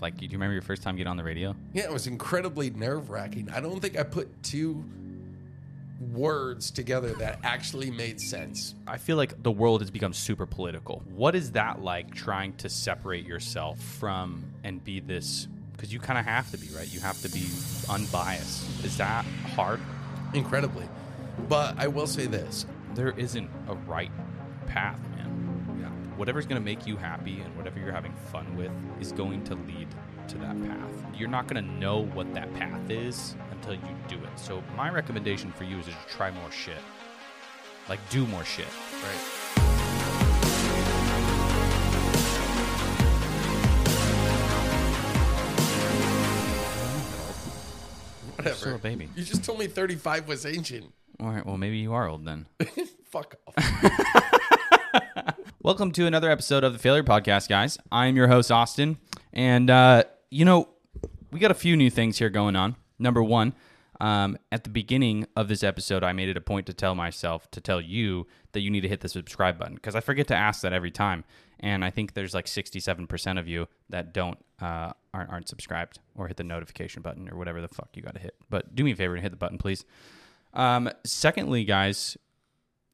Like, do you remember your first time getting on the radio? Yeah, it was incredibly nerve wracking. I don't think I put two words together that actually made sense. I feel like the world has become super political. What is that like trying to separate yourself from and be this? Because you kind of have to be, right? You have to be unbiased. Is that hard? Incredibly. But I will say this. There isn't a right path. Whatever's going to make you happy and whatever you're having fun with is going to lead to that path. You're not going to know what that path is until you do it. So, my recommendation for you is to try more shit. Like, do more shit. Right. Whatever. Still a baby. You just told me 35 was ancient. All right, well, maybe you are old then. Fuck off. Welcome to another episode of the Failure Podcast, guys. I'm your host, Austin. And, uh, you know, we got a few new things here going on. Number one, um, at the beginning of this episode, I made it a point to tell myself, to tell you that you need to hit the subscribe button because I forget to ask that every time. And I think there's like 67% of you that don't, uh, aren't, aren't subscribed or hit the notification button or whatever the fuck you got to hit. But do me a favor and hit the button, please. Um, secondly, guys,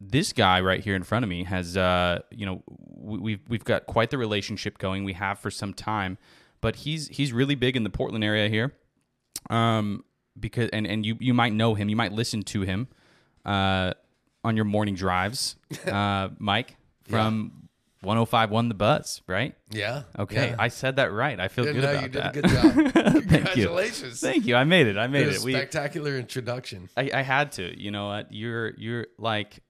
this guy right here in front of me has uh you know we- we've we've got quite the relationship going we have for some time but he's he's really big in the portland area here um because and and you you might know him you might listen to him uh on your morning drives uh mike from 1051 the buzz right Yeah. okay Yeah. I said that right i feel Yeah, good no, about you did that a good job. Thank you. Congratulations. thank you i made it i It made was it a we spectacular introduction. I, I had to. You know what? You're you're like,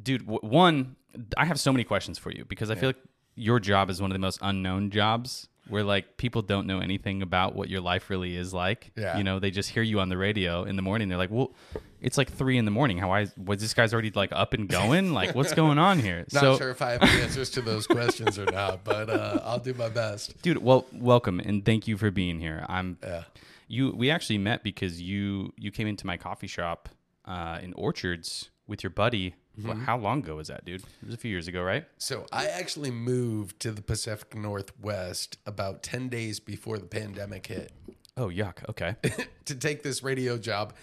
dude. W- one, I have so many questions for you because I feel like your job is one of the most unknown jobs where like people don't know anything about what your life really is like. Yeah. You know, they just hear you on the radio in the morning. They're like, well, it's like three in the morning. How I was this guy's already like up and going? like, what's going on here? Not so, sure if I have the answers to those questions or not, but uh, I'll do my best. dude, well, welcome and thank you for being here. I'm Yeah. You we actually met because you you came into my coffee shop uh, in Orchards with your buddy. Well, how long ago was that, dude? It was a few years ago, right? So I actually moved to the Pacific Northwest about 10 days before the pandemic hit Oh, yuck. Okay. to take this radio job.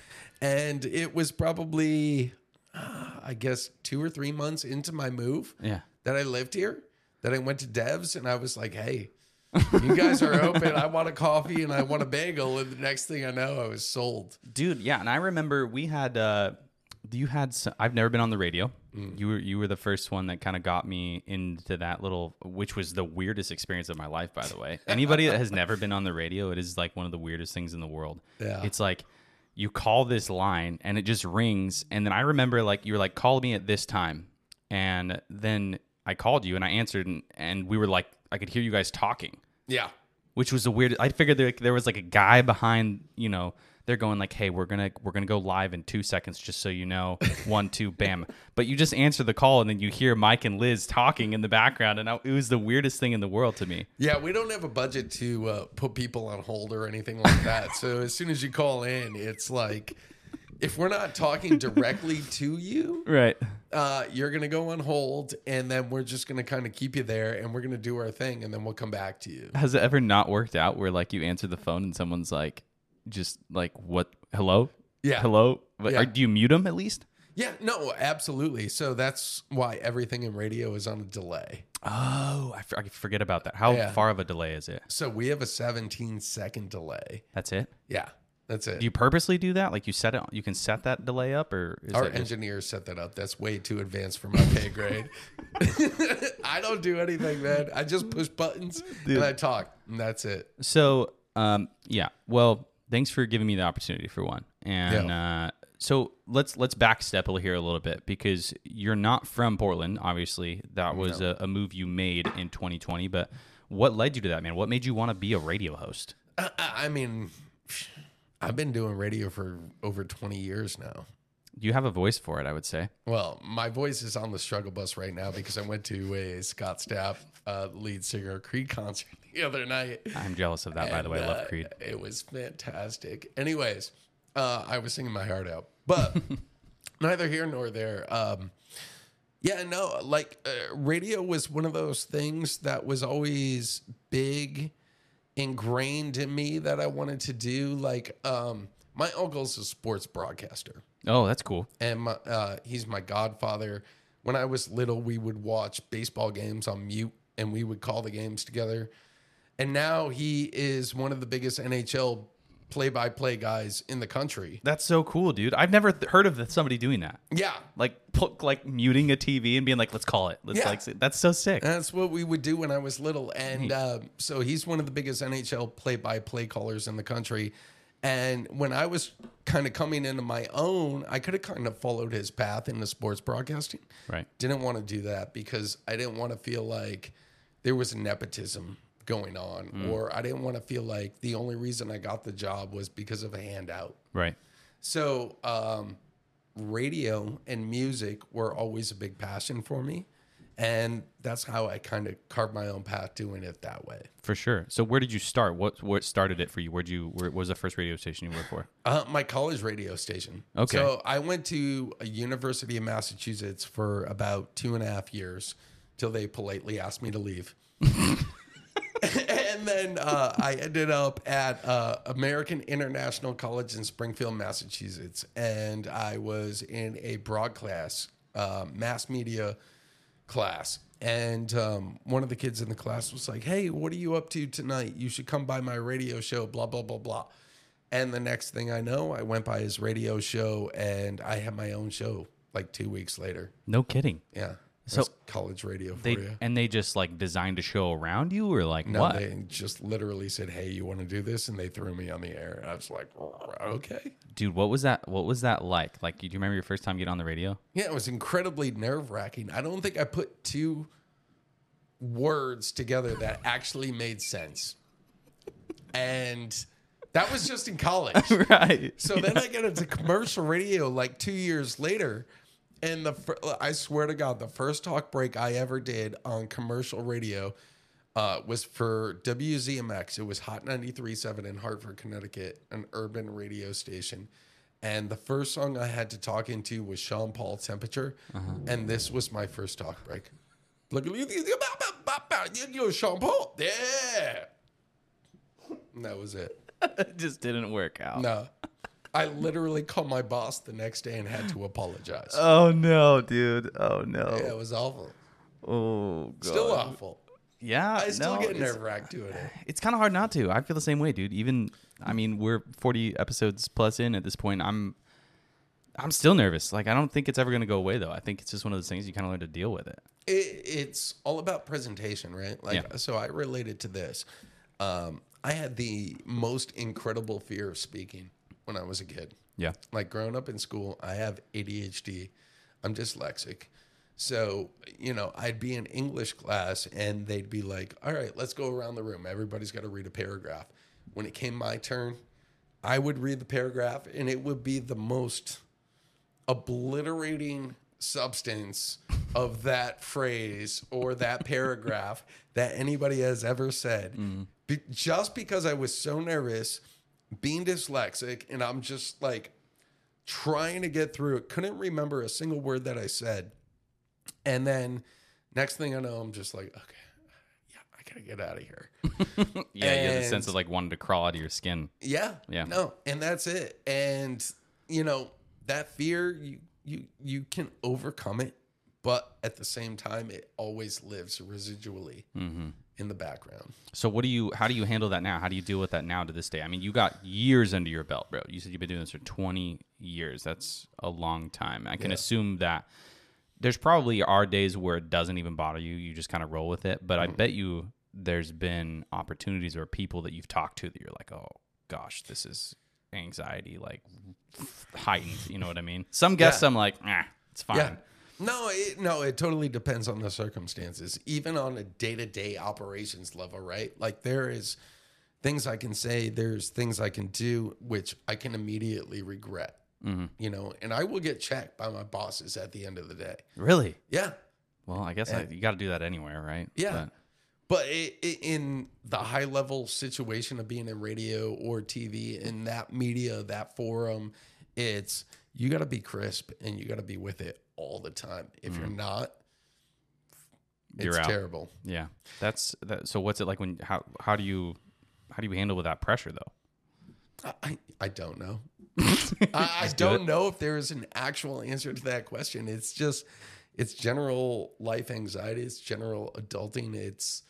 And it was probably, uh, I guess, two or three months into my move Yeah. that I lived here, that I went to Devs and I was like, hey, you guys are open. I want a coffee and I want a bagel. And the next thing I know, I was sold. Dude, yeah, and I remember we had uh you had some, I've never been on the radio. Mm. You were you were the first one that kind of got me into that little which was the weirdest experience of my life by the way. Anybody that has never been on the radio, it is like one of the weirdest things in the world. Yeah. It's like you call this line and it just rings and then I remember like you were like call me at this time and then I called you and I answered and, and we were like I could hear you guys talking Yeah. which was the weird. I figured there, there was like a guy behind, you know, they're going like, "Hey, we're gonna we're gonna go live in two seconds, just so you know." One, two, bam. But you just answer the call, and then you hear Mike and Liz talking in the background, and I, it was the weirdest thing in the world to me. Yeah, we don't have a budget to uh, put people on hold or anything like that. so as soon as you call in, it's like if we're not talking directly to you, Right. uh, you're gonna go on hold, and then we're just gonna kind of keep you there, and we're gonna do our thing, and then we'll come back to you. Has it ever not worked out where like you answer the phone and someone's like, just like, "What? Hello? Yeah. Hello? But Yeah. do you mute them at least?" Yeah, no, absolutely. So that's why everything in radio is on a delay. Oh, I, f- I forget about that. How Yeah. far of a delay is it? So we have a 17 second delay. That's it. Yeah, that's it. Do you purposely do that? Like you set it, you can set that delay up, or is Our that just- engineers set that up. That's way too advanced for my pay grade. I don't do anything, man. I just push buttons and I talk, and that's it. So, um, yeah. Well, thanks for giving me the opportunity for one. And uh, so let's let's backstep a- here a little bit because you're not from Portland. Obviously, that was a, a move you made in 2020. But what led you to that, man? What made you want to be a radio host? I I mean, I've been doing radio for over 20 years now. You have a voice for it, I would say. Well, my voice is on the struggle bus right now because I went to a Scott Stapp, uh, lead singer Creed concert the other night. I'm jealous of that, by the way. I And, love uh, Creed. It was fantastic. Anyways, uh, I was singing my heart out, but neither here nor there. Um, yeah, no, like uh, radio was one of those things that was always big ingrained in me that I wanted to do. Like, um, my uncle's a sports broadcaster, Oh, that's cool. and my, uh, he's my godfather. When I was little, we would watch baseball games on mute, and we would call the games together. And now he is one of the biggest NHL play-by-play guys in the country. That's so cool, dude. I've never th- heard of somebody doing that. Yeah, Like, like muting a TV and being like, "Let's call it." Let's Yeah. like, that's so sick. That's what we would do when I was little. And uh, so he's one of the biggest NHL play by play callers in the country. And when I was kind of coming into my own, I could have kind of followed his path into sports broadcasting. Right. Didn't want to do that because I didn't want to feel like there was nepotism going on, or I didn't want to feel like the only reason I got the job was because of a handout. Right. So, um, radio and music were always a big passion for me. And that's how I kind of carved my own path doing it that way. For sure. So, where did you start? What what started it for you? Where'd you? Where what was the first radio station you worked for? Uh, my college radio station. Okay. So I went to a University of Massachusetts for about two and a half years till they politely asked me to leave. and then uh, I ended up at uh, American International College in Springfield, Massachusetts, and I was in a broad class, uh, mass media class. And um, one of the kids in the class was like, "Hey, what are you up to tonight? You should come by my radio show." Blah blah blah blah. And the next thing I know, I went by his radio show, and I had my own show like two weeks later. No kidding. Yeah. So- That's college radio for They you. and they just like designed a show around you, or like No, what? they just literally said, "Hey, you want to do this?" And they threw me on the air. And I was like, "Okay." Dude, what was that? What was that like? Like, do you remember your first time getting on the radio? Yeah, it was incredibly nerve wracking. I don't think I put two words together that actually made sense, and that was just in college. right. So then I get into commercial radio like two years later. And the fir- I swear to God, the first talk break I ever did on commercial radio uh, was for WZMX. It was Hot 93.7 in Hartford, Connecticut, an urban radio station. And the first song I had to talk into was Sean Paul Temperature. And this was my first talk break. Look at you, you, Sean Paul. Yeah. And that was it. it just didn't work out. No. I literally called my boss the next day and had to apologize. Oh no, dude. Oh no. yeah, it was awful. Oh god. Still awful. Yeah. I still no, get nerve wracked doing it. It's kind of hard not to. I feel the same way, dude. Even I mean, we're 40 episodes plus in at this point. I'm I'm still nervous. Like I don't think it's ever going to go away though. I think it's just one of those things you kind of learn to deal with it. it. It's all about presentation, right? Like, Yeah. so I related to this. Um, I had the most incredible fear of speaking when I was a kid. Yeah. Like growing up in school, I have ADHD. I'm dyslexic. So, you know, I'd be in English class and they'd be like, all right, let's go around the room. Everybody's got to read a paragraph. When it came my turn, I would read the paragraph and it would be the most obliterating substance of that phrase or that paragraph that anybody has ever said. Mm-hmm. Be- just because I was so nervous, being dyslexic, and I'm just like trying to get through it, couldn't remember a single word that I said. And then next thing I know, I'm just like, okay, yeah, I gotta get out of here. Yeah, you have the sense of like wanting to crawl out of your skin. Yeah. Yeah. No, and that's it. And you know, that fear you you you can overcome it, but at the same time it always lives residually Mm-hmm. in the background. So what do you how do you handle that now? How do you deal with that now to this day? I mean, you got years under your belt, bro. You said you've been doing this for 20 years. That's a long time. I can Yeah. assume that there's probably are days where it doesn't even bother you. You just kind of roll with it. But I bet you there's been opportunities or people that you've talked to that you're like, "Oh gosh, this is anxiety like heightened." You know what I mean? Some guests Yeah. I'm like, "Ah, it's fine." Yeah. No, it, no, it totally depends on the circumstances, even on a day to day operations level, right? Like there is things I can say, there's things I can do, which I can immediately regret, Mm-hmm. you know, and I will get checked by my bosses at the end of the day. Really? Yeah. Well, I guess I, you got to do that anywhere, right? Yeah. But- But i i in the high level situation of being in radio or TV, in that media, that forum, it's you got to be crisp and you got to be with it all the time. If you're mm. not, it's You're out. terrible. Yeah, that's that. So what's it like when how how do you how do you handle with that pressure though? I, I don't know. I, I do don't it. know if there is an actual answer to that question. It's just, it's general life anxiety. It's general adulting. It's,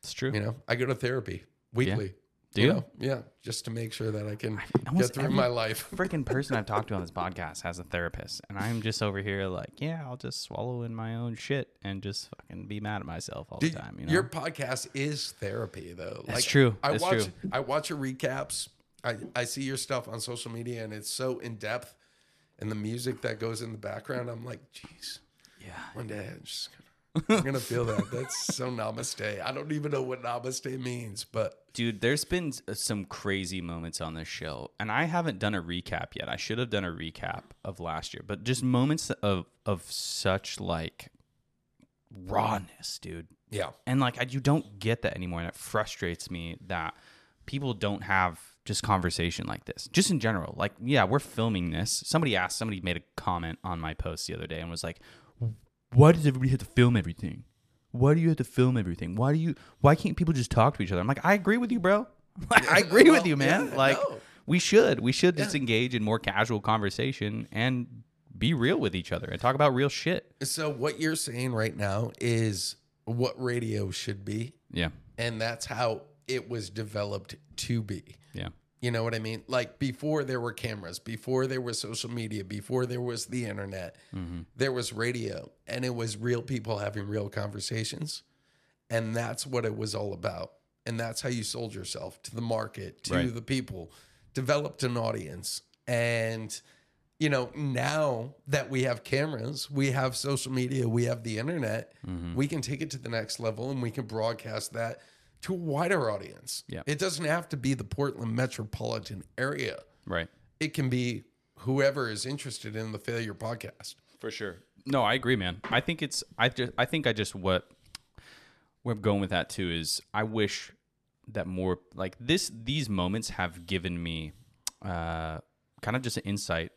It's true. you know, I go to therapy weekly. Do you? know? Yeah. Just to make sure that I can almost get through every- my life. Freaking person I've talked to on this podcast has a therapist, and I'm just over here like, yeah, I'll just swallow in my own shit and just fucking be mad at myself all the time. You know, Your podcast is therapy, though. That's true. I That's watch. true. I watch your recaps. I I see your stuff on social media, and it's so in depth, and the music that goes in the background. I'm like, jeez, yeah. one day I'm just gonna, I'm gonna feel that. That's so namaste. I don't even know what namaste means, but Dude, there's been uh, some crazy moments on this show, and I haven't done a recap yet. I should have done a recap of last year, but just moments of of such like rawness, dude. yeah, And like I, you don't get that anymore, and it frustrates me that people don't have just conversation like this. Just in general, like yeah, we're filming this. Somebody asked, somebody made a comment on my post the other day and was like, "Why does everybody have to film everything? Why do you have to film everything? Why do you? Why can't people just talk to each other?" I'm like, I agree with you, bro. I agree with you, man. yeah, like no. we should, we should just engage in more casual conversation and be real with each other and talk about real shit. So what you're saying right now is what radio should be, Yeah, and that's how it was developed to be. yeah, You know what I mean? Like before there were cameras, before there was social media, before there was the internet, mm-hmm. there was radio, and it was real people having real conversations. And that's what it was all about. And that's how you sold yourself to the market, to Right. the people, developed an audience. And, you know, now that we have cameras, we have social media, we have the internet, mm-hmm. we can take it to the next level and we can broadcast that to a wider audience. Yeah. It doesn't have to be the Portland metropolitan area. right. It can be whoever is interested in the failure podcast. For sure. No, I agree, man. I think it's I just I think I just what where I'm going with that too is I wish that more like this these moments have given me uh kind of just an insight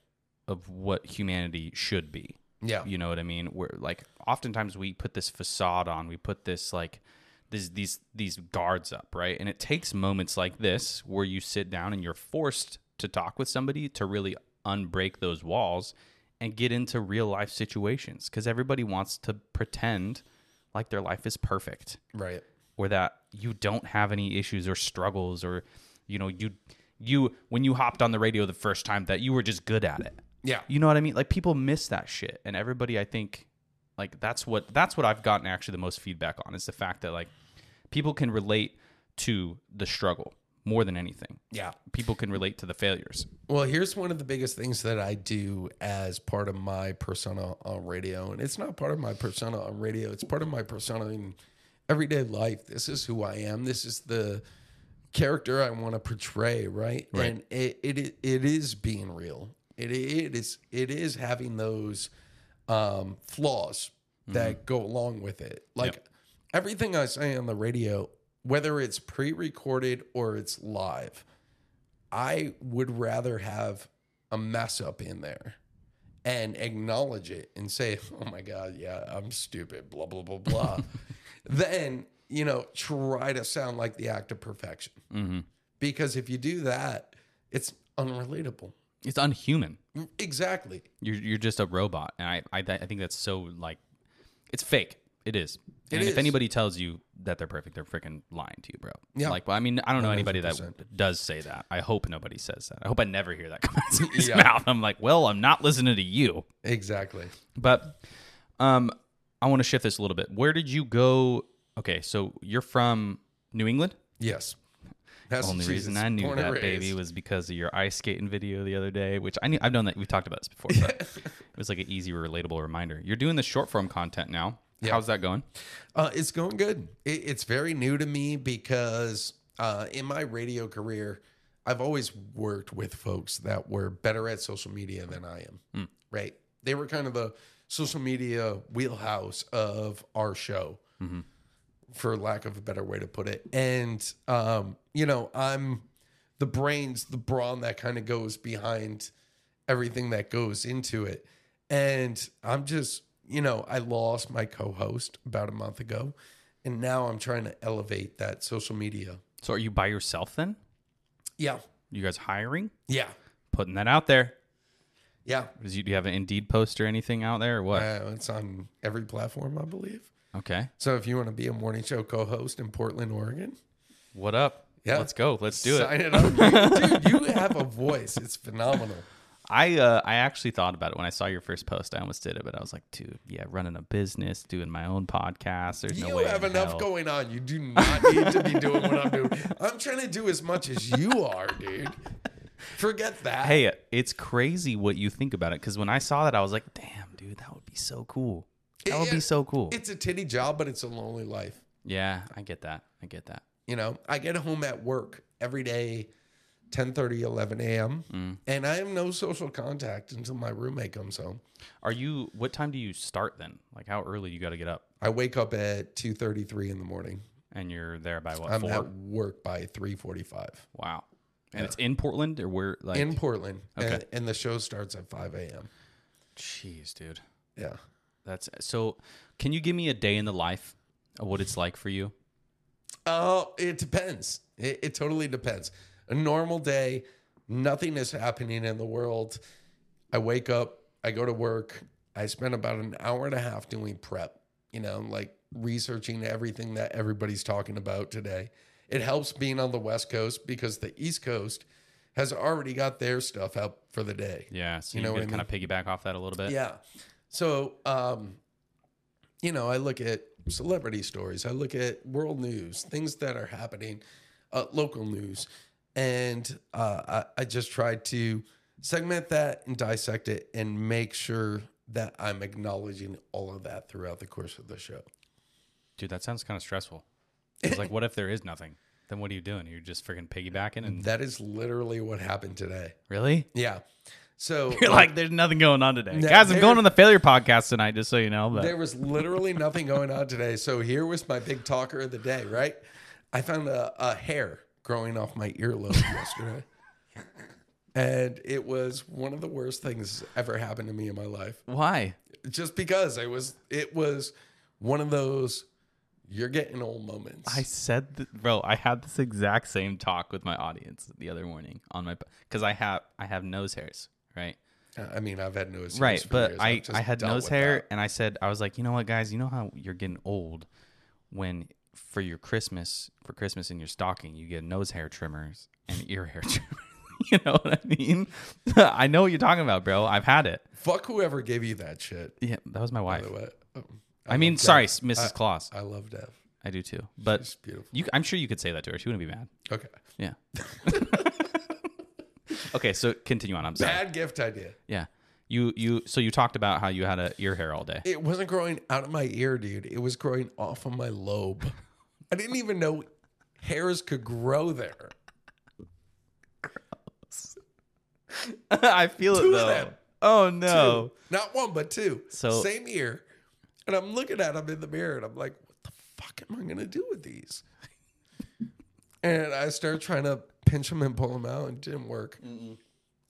of what humanity should be. Yeah. You know what I mean? Where like oftentimes we put this facade on, we put this like these these these guards up, right? And it takes moments like this where you sit down and you're forced to talk with somebody to really unbreak those walls and get into real life situations because everybody wants to pretend like their life is perfect Right. or that you don't have any issues or struggles or you know you you when you hopped on the radio the first time that you were just good at it Yeah. you know what I mean? Like people miss that shit, and everybody, I think, like that's what that's what I've gotten actually the most feedback on is the fact that like people can relate to the struggle more than anything. Yeah. People can relate to the failures. Well, here's one of the biggest things that I do as part of my persona on radio. And it's not part of my persona on radio, it's part of my persona in everyday life. This is who I am. This is the character I want to portray, right? Right. And it, it it is being real. It it is it is having those um, flaws that go along with it. Like everything I say on the radio, whether it's pre-recorded or it's live, I would rather have a mess up in there and acknowledge it and say, "Oh my god, yeah, I'm stupid," blah blah blah blah. then you know, try to sound like the act of perfection. Mm-hmm. Because if you do that, it's unrelatable. It's unhuman. Exactly. You're you're just a robot, and I I, I think that's so like it's fake. It is. It and is. if anybody tells you that they're perfect, they're freaking lying to you, bro. Yeah. Like, well, I mean, I don't know anybody that 100%. does say that. I hope nobody says that. I hope I never hear that come out of his Yeah. mouth. I'm like, well, I'm not listening to you. Exactly. But um, I want to shift this a little bit. Where did you go? Okay, so you're from New England. Yes. The only reason I knew that baby was because of your ice skating video the other day, which I knew I've known that we've talked about this before, but it was like an easy, relatable reminder. You're doing the short form content now. How's that going? Uh, it's going good. It, it's very new to me because uh, in my radio career, I've always worked with folks that were better at social media than I am. Right? They were kind of the social media wheelhouse of our show, for lack of a better way to put it. And um, you know, I'm the brains, the brawn that kind of goes behind everything that goes into it. And I'm just, you know, I lost my co host about a month ago. And now I'm trying to elevate that social media So are you by yourself then? Yeah. You guys hiring? Yeah. Putting that out there. Yeah. You, do you have an Indeed post or anything out there or what? Uh, it's on every platform, I believe. Okay. So if you want to be a morning show co-host in Portland, Oregon, What up? Yeah. Let's go. Let's do it. sign it up. Dude, you have a voice. It's phenomenal. I uh, I actually thought about it when I saw your first post. I almost did it, but I was like, dude, yeah, running a business, doing my own podcast. There's no way. you have enough hell. going on. You do not need to be doing what I'm doing. I'm trying to do as much as you are, dude. Forget that. Hey, it's crazy what you think about it. Because when I saw that, I was like, damn, dude, that would be so cool. That would be so cool. It's a titty job, but it's a lonely life. Yeah, I get that. I get that. You know, I get home at work every day, 10 30, 11 a.m., Mm. and I have no social contact until my roommate comes home. Are you? What time do you start then? Like, how early you got to get up? I wake up at 2.33 in the morning. And you're there by what? I'm four? at work by 3.45 Wow. And it's in Portland, or where? Like, in Portland, Okay. and, and the show starts at 5 a.m. jeez, dude. Yeah. That's so. Can you give me a day in the life of what it's like for you? Oh, it depends. It, it totally depends. A normal day, nothing is happening in the world. I wake up, I go to work, I spend about an hour and a half doing prep, you know, like researching everything that everybody's talking about today. It helps being on the West Coast because the East Coast has already got their stuff out for the day. Yeah, so You you, know I kind of piggyback off that a little bit. Yeah. So, um, you know, I look at celebrity stories, I look at world news, things that are happening, uh, local news, and uh, I, I just try to segment that and dissect it and make sure that I'm acknowledging all of that throughout the course of the show. Dude, that sounds kind of stressful. It's like, what if there is nothing? Then what are you doing? You're just freaking piggybacking and That is literally what happened today. really? Yeah. So You're like, there's nothing going on today, No, guys. I'm there- going on the failure podcast tonight, just so you know. But There was literally nothing going on today. So here was my big talker of the day, right? I found a, a hair growing off my earlobe yesterday. And it was one of the worst things ever happened to me in my life. why? Just because it was it was one of those you're getting old moments. I said, that, bro, I had this exact same talk with my audience the other morning on my because I have I have nose hairs, right? Uh, I mean, I've had nose right but i i had nose hair that. and i said i was like you know what guys you know how you're getting old when for your christmas for christmas in your stocking you get nose hair trimmers and ear hair trimmers you know what i mean i know what you're talking about bro i've had it Fuck whoever gave you that shit. yeah that was my By wife the way. Oh, i mean love sorry Dev. mrs claus I love Dev. i do too but you i'm sure you could say that to her she wouldn't be mad Okay. yeah okay so continue on i'm sorry Bad gift idea. yeah you you so you talked about how you had a ear hair all day It wasn't growing out of my ear, dude. It was growing off of my lobe. I didn't even know hairs could grow there. i feel Two it of though them. oh no Not one, but two. So- same ear. And I'm looking at them in the mirror and I'm like, what the fuck am I gonna do with these? and I started trying to pinch them and pull them out, and it didn't work.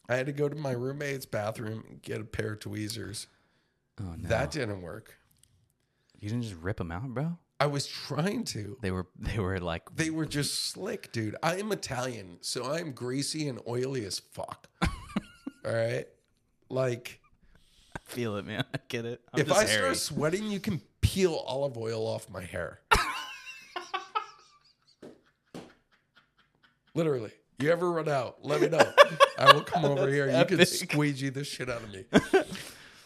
I had to go to my roommate's bathroom and get a pair of tweezers. oh no That didn't work. You didn't just rip them out, bro. I was trying to. They were they were like They were just slick, dude. I am Italian, so I'm greasy and oily as fuck. All right. Like, feel it, man. I get it. I'm if just I hairy. start sweating, you can peel olive oil off my hair. Literally. You ever run out, let me know. I will come over here. You can squeegee the shit out of me.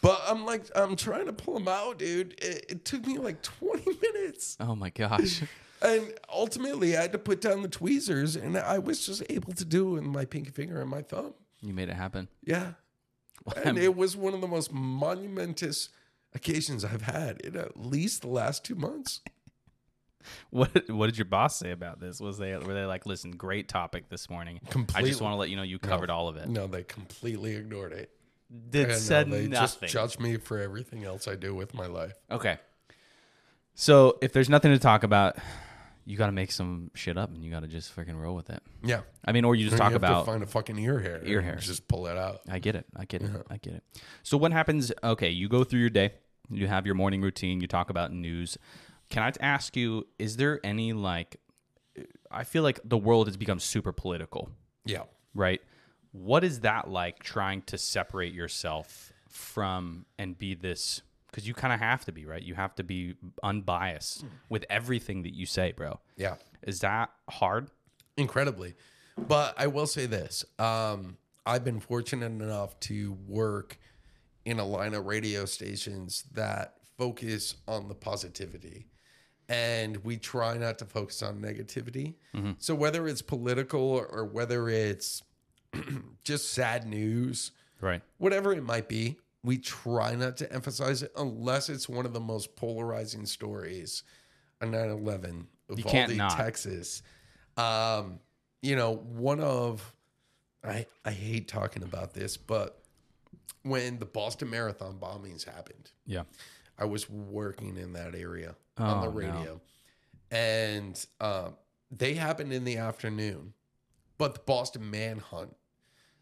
But I'm like, I'm trying to pull them out, dude. It, it took me like 20 minutes. oh my gosh, And ultimately, I had to put down the tweezers, and I was just able to do it with my pinky finger and my thumb. you made it happen. Yeah. And it was one of the most monumentous occasions I've had in at least the last two months. What what did your boss say about this? Was they were they like, listen, great topic this morning. I just want to let you know you covered all of it. No, they completely ignored it. Did And, uh, said they nothing. just judge me for everything else I do with my life. okay. So if there's nothing to talk about, you got to make some shit up and you got to just freaking roll with it. Yeah. I mean, or you just You talk have about to find a fucking ear hair. Ear hair. Just pull it out. I get it. I get it. I get it. So what happens? Okay, you go through your day. You have your morning routine. You talk about news. Can I ask you? Is there any like I feel like the world has become super political, Yeah. right? What is that like trying to separate yourself from and be this because you kind of have to be, right? You have to be unbiased with everything that you say, bro. Yeah. Is that hard? incredibly. But I will say this: um, I've been fortunate enough to work in a line of radio stations that focus on the positivity, and we try not to focus on negativity. So whether it's political or whether it's just sad news, Right. whatever it might be, we try not to emphasize it unless it's one of the most polarizing stories on 9 11, You can't Uvalde, not. Texas. Um, you know, one of, I, I hate talking about this, but when the Boston Marathon bombings happened, Yeah. I was working in that area on Oh, the no. radio. And um, they happened in the afternoon. But the Boston Manhunt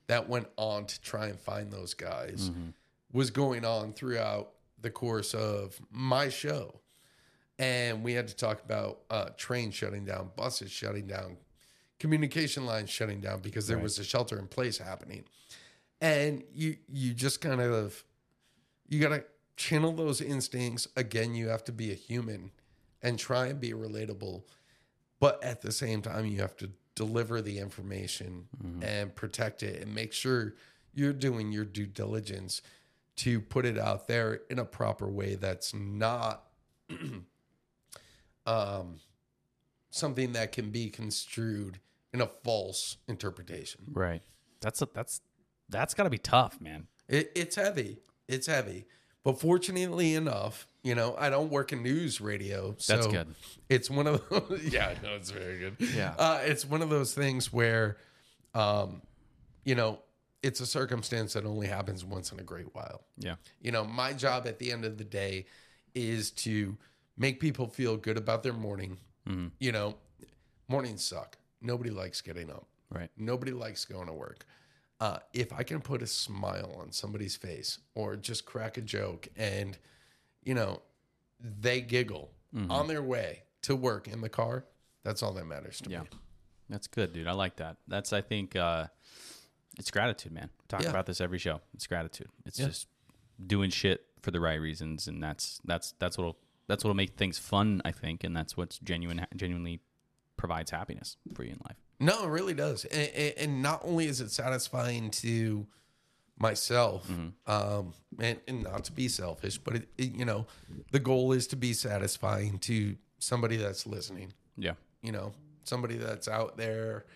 that went on to try and find those guys Mm-hmm. was going on throughout the course of my show. And we had to talk about uh, trains shutting down, buses shutting down, communication lines shutting down because there Right. was a shelter in place happening. And you you just kind of you got to channel those instincts. Again, you have to be a human and try and be relatable. But at the same time, you have to deliver the information and protect it and make sure you're doing your due diligence to put it out there in a proper way that's not um, something that can be construed in a false interpretation. Right. That's a, that's that's got to be tough, man. It, it's heavy. It's heavy. But fortunately enough, you know, I don't work in news radio. So That's good. It's one of those. yeah, no, it's very good. Yeah. Uh, it's one of those things where, um, you know, it's a circumstance that only happens once in a great while. Yeah. You know, my job at the end of the day is to make people feel good about their morning. Mm-hmm. You know, mornings suck. Nobody likes getting up. Right. Nobody likes going to work. Uh, if I can put a smile on somebody's face or just crack a joke and, you know, they giggle Mm-hmm. on their way to work in the car, that's all that matters to Yeah. me. That's good, dude. I like that. That's I think uh it's gratitude, man. Talk Yeah. about this every show. It's gratitude. It's Yeah. just doing shit for the right reasons and that's that's that's what'll that's what'll make things fun, I think, and that's what's genuine genuinely provides happiness for you in life. No, it really does. And, and- not only is it satisfying to myself, um, and, and not to be selfish, but it, it, you know, the goal is to be satisfying to somebody that's listening. Yeah. You know, somebody that's out there,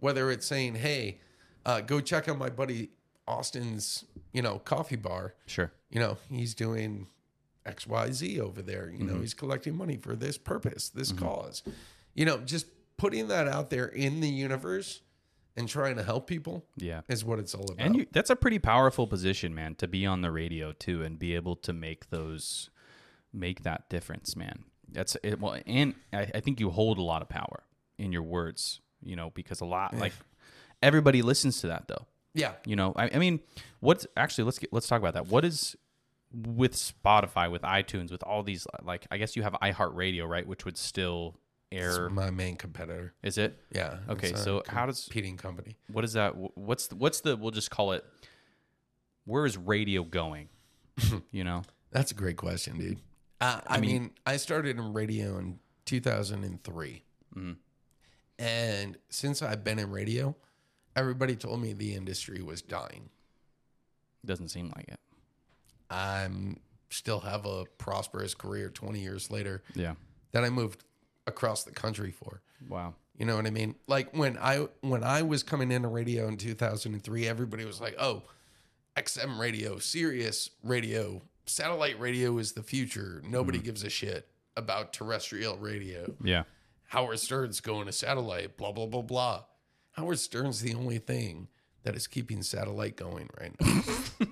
whether it's saying, "Hey, uh, go check out my buddy Austin's," you know, coffee bar. Sure. You know, he's doing X, Y, Z over there. You know, he's collecting money for this purpose, this cause. You know, just putting that out there in the universe and trying to help people Yeah. is what it's all about. And you, that's a pretty powerful position, man, to be on the radio too and be able to make those, make that difference, man. That's it. Well, and I, I think you hold a lot of power in your words, you know, because a lot, like, everybody listens to that though. yeah, You know, I, I mean, what's actually let's get let's talk about that. What is with Spotify, with iTunes, with all these like I guess you have iHeartRadio, right, which would still air. it's my main competitor. Is it? Yeah. Okay, so how does competing company? what is that? What's the, what's the? We'll just call it. Where is radio going? you know. That's a great question, dude. Uh, I, mean, I started in radio in 2003. Mm-hmm. And since I've been in radio, everybody told me the industry was dying. Doesn't seem like it. I'm still have a prosperous career 20 years later Yeah. Then I moved across the country for. Wow. You know what I mean? Like when I when I was coming into radio in 2003, everybody was like, "Oh, XM radio, Sirius radio, satellite radio is the future. Nobody mm-hmm. gives a shit about terrestrial radio. Yeah. Howard Stern's going to satellite, blah blah blah blah." Howard Stern's the only thing that is keeping satellite going right now.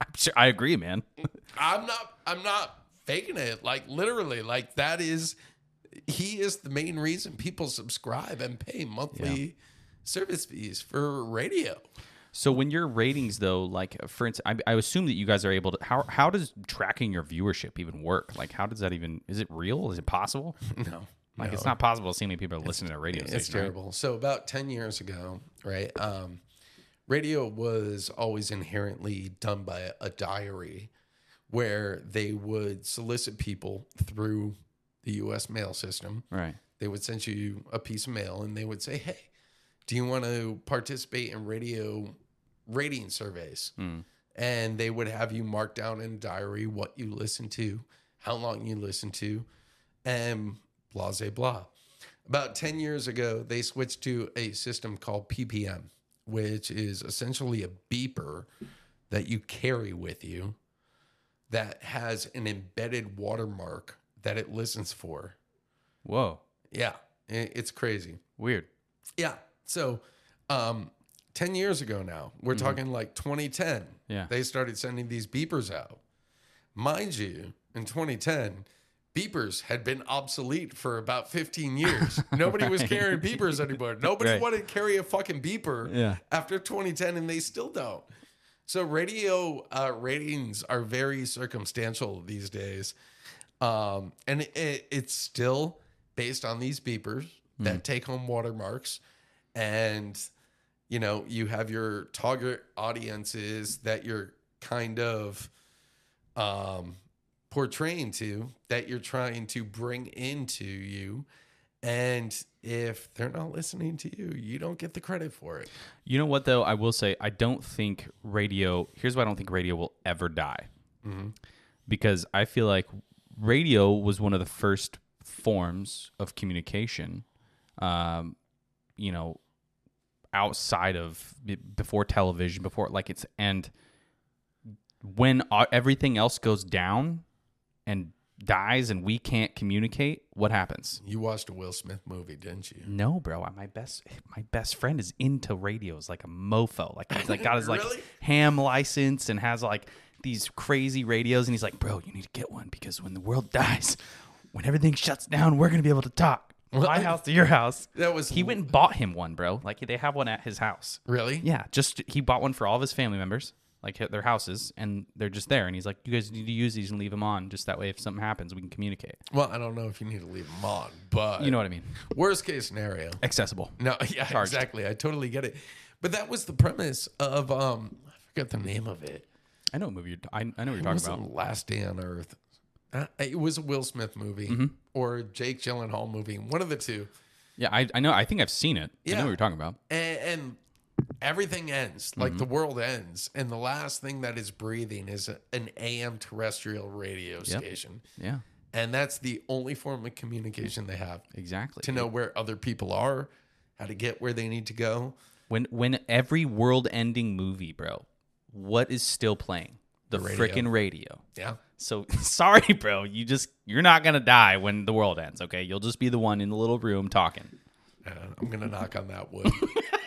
I'm sure, I agree, man. I'm not I'm not faking it. Like literally, like that is he is the main reason people subscribe and pay monthly service fees for radio. So when your ratings though, like for instance, I, I assume that you guys are able to. How how does tracking your viewership even work? Like how does that even? Is it real? Is it possible? No. Like it's not possible to see how many people are listening to radio It's station. right? terrible. So about ten years ago, right? Um, radio was always inherently done by a diary, where they would solicit people through the U.S. mail system. Right. They would send you a piece of mail, and they would say, "Hey, do you want to participate in radio rating surveys?" Hmm. And they would have you mark down in a diary what you listen to, how long you listen to, and blah, blah, blah. About 10 years ago, they switched to a system called PPM, which is essentially a beeper that you carry with you that has an embedded watermark that it listens for. Whoa. Yeah, it's crazy. Weird. Yeah. So, um, 10 years ago now, we're talking like 2010. Yeah. They started sending these beepers out. Mind you, in 2010, beepers had been obsolete for about 15 years. Nobody was carrying beepers anymore. Nobody Right. wanted to carry a fucking beeper Yeah. after 2010, and they still don't. So, radio uh, ratings are very circumstantial these days. Um, and it, it's still based on these beepers that take home watermarks. And, you know, you have your target audiences that you're kind of um, portraying to, that you're trying to bring into you. And if they're not listening to you, you don't get the credit for it. You know what though? I will say I don't think radio. Here's why I don't think radio will ever die. Because I feel like radio was one of the first forms of communication. Um, you know, outside of before television, before like it's and when everything else goes down and dies and we can't communicate, what happens? You watched a Will Smith movie, didn't you? No, bro. My best my best friend is into radios like a mofo. Like he's like got his like ham license and has like these crazy radios and he's like, "Bro, you need to get one because when the world dies, when everything shuts down, we're going to be able to talk." My house to your house. That was He went and bought him one, bro. Like they have one at his house. really. Yeah, just he bought one for all of his family members, like their houses, and they're just there. And he's like, "You guys need to use these and leave them on, just that way if something happens, we can communicate." Well, I don't know if you need to leave them on, but You know what I mean? worst case scenario. Accessible. No, yeah, Charged. exactly. I totally get it. But that was the premise of um I forget the name of it. I know what movie you're. I, I know what you're It talking about. Last Day on Earth. Uh, it was a Will Smith movie Mm-hmm. or Jake Gyllenhaal movie, one of the two. Yeah, I, I know. I think I've seen it. I know Yeah. what you're talking about. And, and everything ends, like Mm-hmm. the world ends, and the last thing that is breathing is a- an AM terrestrial radio station. Yeah, And that's the only form of communication they have exactly. to know where other people are, how to get where they need to go. when when every world-ending movie, bro, what is still playing? The, radio. frickin' radio. Yeah. So sorry, bro. You just you're not gonna die when the world ends. Okay, you'll just be the one in the little room talking. I'm gonna knock on that wood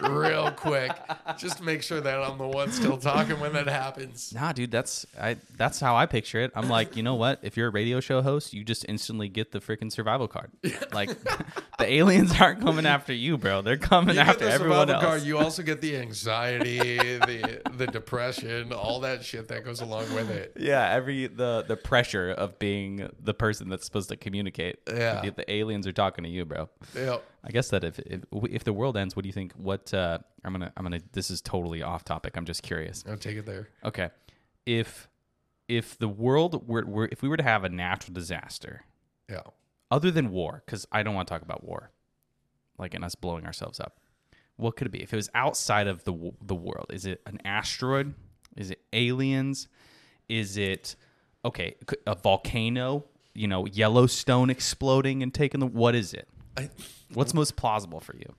real quick, just to make sure that I'm the one still talking when that happens. Nah, dude, that's I. That's how I picture it. I'm like, you know what? If you're a radio show host, you just instantly get the freaking survival card. Like, the aliens aren't coming after you, bro. They're coming You after everyone else. card. You also get the anxiety, the the depression, all that shit that goes along with it. Yeah, every the the pressure of being the person that's supposed to communicate. Yeah. the, the aliens are talking to you, bro. Yeah. I guess that if if if the world ends, what do you think? What uh, I'm gonna I'm gonna. This is totally off topic. I'm just curious. I'll take it there. Okay, if if the world were, were if we were to have a natural disaster Yeah. other than war, because I don't want to talk about war, like and us blowing ourselves up. What could it be? If it was outside of the the world, is it an asteroid? Is it aliens? Is it okay? A volcano? You know, Yellowstone exploding and taking the. What is it? I, What's most plausible for you?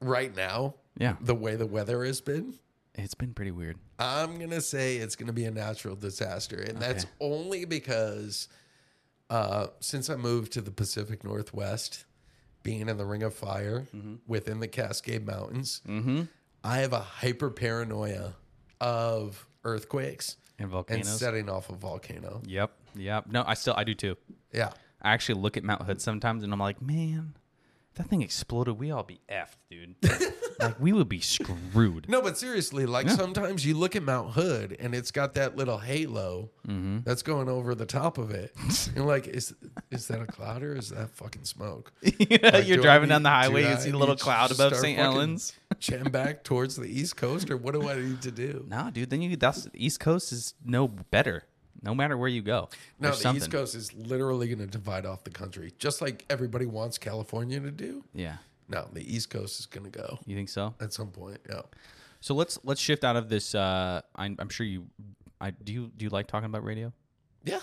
right now, Yeah, the way the weather has been, it's been pretty weird. I'm gonna say it's gonna be a natural disaster, and that's Okay. only because uh, since I moved to the Pacific Northwest, being in the Ring of Fire within the Cascade Mountains, Mm-hmm. I have a hyper paranoia of earthquakes And and volcanoes. setting off a volcano. Yep, yep. No, I still I do too. Yeah, I actually look at Mount Hood sometimes and I'm like, man, that thing exploded, we all be effed, dude. like we would be screwed. No, but seriously, like sometimes you look at Mount Hood and it's got that little halo Mm-hmm. that's going over the top of it. You're like, is is that a cloud or is that fucking smoke? Yeah, Like, You're do I driving need- down the do highway I and see a need little to cloud above start St. fucking Helens. Jam back towards the East Coast, or what do I need to do? No, dude. Then you that's East Coast is no better. No matter where you go. No, the something. East Coast is literally going to divide off the country, just like everybody wants California to do. Yeah. No, the East Coast is going to go You think so? at some point. Yeah. So let's let's shift out of this. Uh, I'm, I'm sure you. I do you do you like talking about radio? Yeah,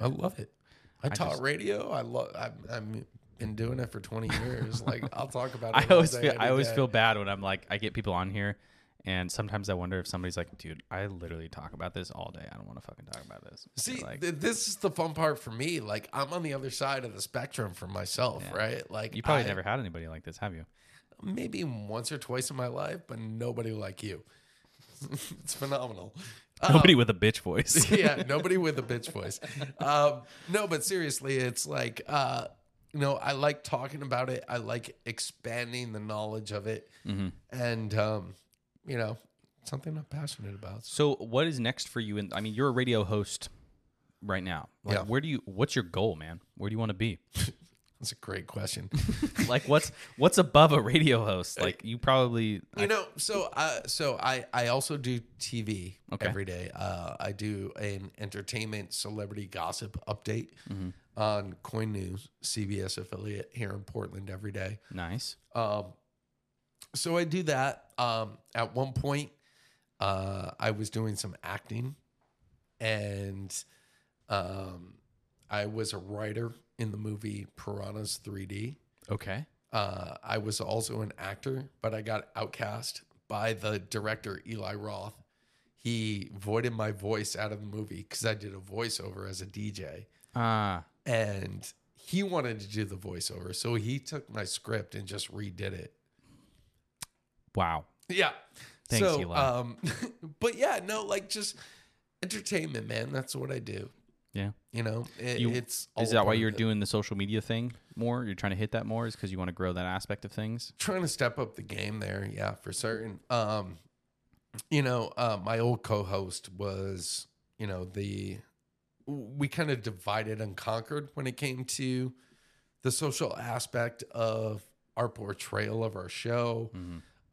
I love it. I, taught just- radio. I love. I've, I've been doing it for twenty years. like I'll talk about it. I always feel I always day. feel bad when I'm like I get people on here, and sometimes I wonder if somebody's like, dude, I literally talk about this all day. I don't want to fucking talk about this. See, like th- this is the fun part for me. Like I'm on the other side of the spectrum for myself, right? Like you probably I- never had anybody like this, have you? maybe once or twice in my life, but nobody like you. it's phenomenal. Um, Nobody with a bitch voice. yeah, nobody with a bitch voice. Um, no, but seriously, it's like uh, you know, I like talking about it. I like expanding the knowledge of it, Mm-hmm. and um, you know, something I'm passionate about. So what is next for you? And I mean, you're a radio host right now. Like, Yeah. Where do you? What's your goal, man? Where do you want to be? That's a great question. like, what's what's above a radio host? Like, you probably. you know, so uh, so I I also do TV Okay. every day. Uh, I do an entertainment celebrity gossip update Mm-hmm. on KOIN News, CBS affiliate here in Portland every day. Nice. Um, so I do that. Um, at one point, uh, I was doing some acting, and um, I was a writer in the movie Piranhas 3D. Okay. Uh, I was also an actor, but I got outcast by the director Eli Roth. He voided my voice out of the movie because I did a voiceover as a DJ, Ah. and he wanted to do the voiceover, so he took my script and just redid it. Wow. Yeah. Thanks, so, Eli. Um, but yeah, no, like just entertainment, man. That's what I do. Yeah. You know, it, You- it's all Is that why you're it. doing the social media thing more? You're trying to hit that more? Is because you want to grow that aspect of things? trying to step up the game there? Yeah, for certain. Um, you know, uh, my old co-host was, you know, the we kind of divided and conquered when it came to the social aspect of our portrayal of our show.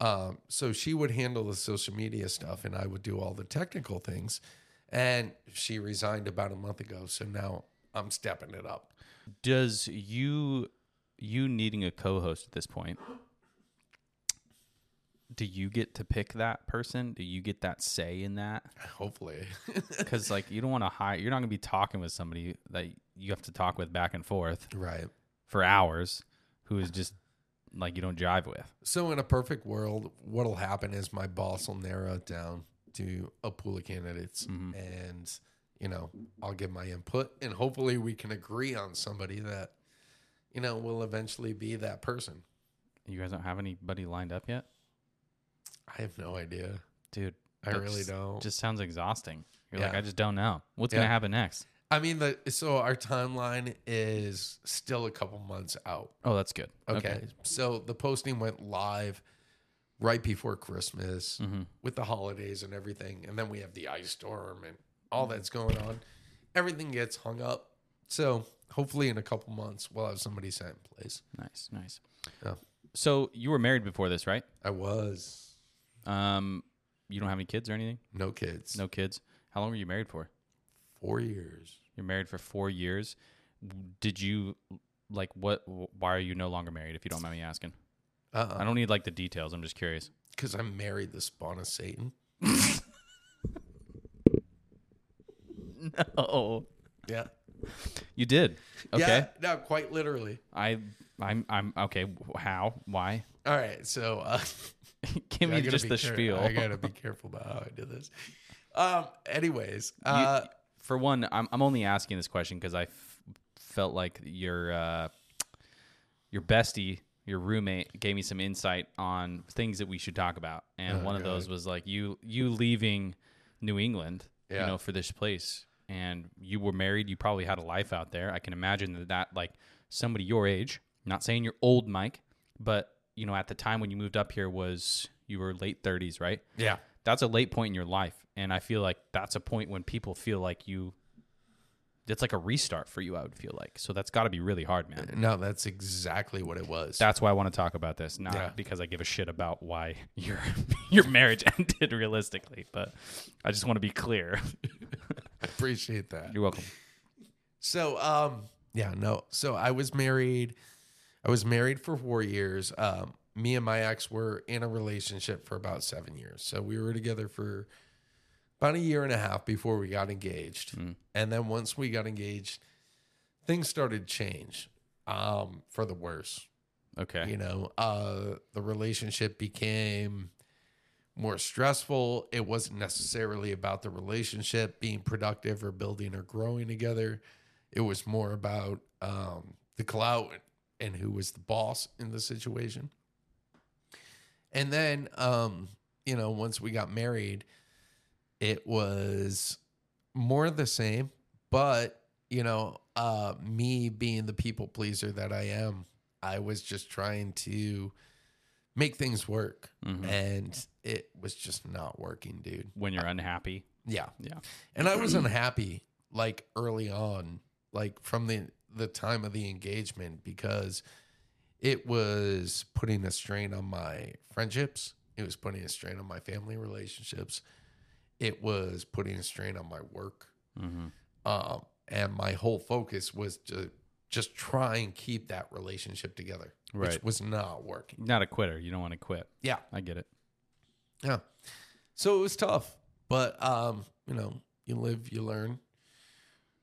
Um, so she would handle the social media stuff, and I would do all the technical things. And she resigned about a month ago, so now I'm stepping it up. Does you you needing a co-host at this point? Do you get to pick that person? Do you get that say in that? Hopefully, Because like you don't want to hire. You're not gonna be talking with somebody that you have to talk with back and forth right. for hours, who is just like you don't jive with. So in a perfect world, what'll happen is my boss will narrow it down to a pool of candidates, mm-hmm. and you know I'll give my input, and hopefully we can agree on somebody that you know will eventually be that person. You guys don't have anybody lined up yet, I have no idea. dude. I really just- don't. Just sounds exhausting. You're like, I just don't know what's gonna happen next. I mean, the so our timeline is still a couple months out. Oh, that's good. Okay. So the posting went live right before Christmas Mm-hmm. with the holidays and everything. And then we have the ice storm and all that's going on. Everything gets hung up. So hopefully in a couple months we'll have somebody set in place. Nice, nice. Yeah. So you were married before this, right? I was Um, you don't have any kids or anything? no kids. No kids. How long were you married for? Four years. You're married for four years. Did you like what? Why are you no longer married? If you don't mind me asking, I Uh don't need like the details. I'm just curious. because I'm married the spawn of Satan. No, Yeah. you did. Okay. Yeah. No, quite literally. I, I'm, I'm okay. How? Why? All right. So uh give me just the care- spiel. I gotta be careful about how I do this. Um. Anyways, uh, for one, I'm I'm only asking this question because I f- felt like your uh, your bestie, your roommate, gave me some insight on things that we should talk about, and Oh, one of God. those was like you you leaving New England, Yeah. you know, for this place, and you were married. You probably had a life out there. I can imagine that that like somebody your age, not saying you're old, Mike, but you know, at the time when you moved up here was you were late 30s, right? Yeah. That's a late point in your life, and I feel like that's a point when people feel like you. It's like a restart for you. I would feel like so. That's got to be really hard, man. No, that's exactly what it was. That's why I want to talk about this, not Yeah. because I give a shit about why your your marriage ended realistically, but I just want to be clear. I appreciate that. You're welcome. So, um, yeah, no. So I was married. I was married for four years. Um, me and my ex were in a relationship for about seven years. So we were together for about a year and a half before we got engaged. And then once we got engaged, things started to change um, for the worse. Okay. You know, uh, the relationship became more stressful. It wasn't necessarily about the relationship being productive or building or growing together. It was more about um, the clout and who was the boss in the situation. And then, um, you know, once we got married, it was more the same, but you know, uh, me being the people pleaser that I am, I was just trying to make things work, and it was just not working, dude. When you're unhappy. Yeah, Yeah. and I was unhappy like early on, like from the the time of the engagement because it was putting a strain on my friendships. It was putting a strain on my family relationships. It was putting a strain on my work. Um, and my whole focus was to just try and keep that relationship together, which was not working. Not a quitter. You don't want to quit. Yeah. I get it. Yeah. So it was tough, but um, you know, you live, you learn.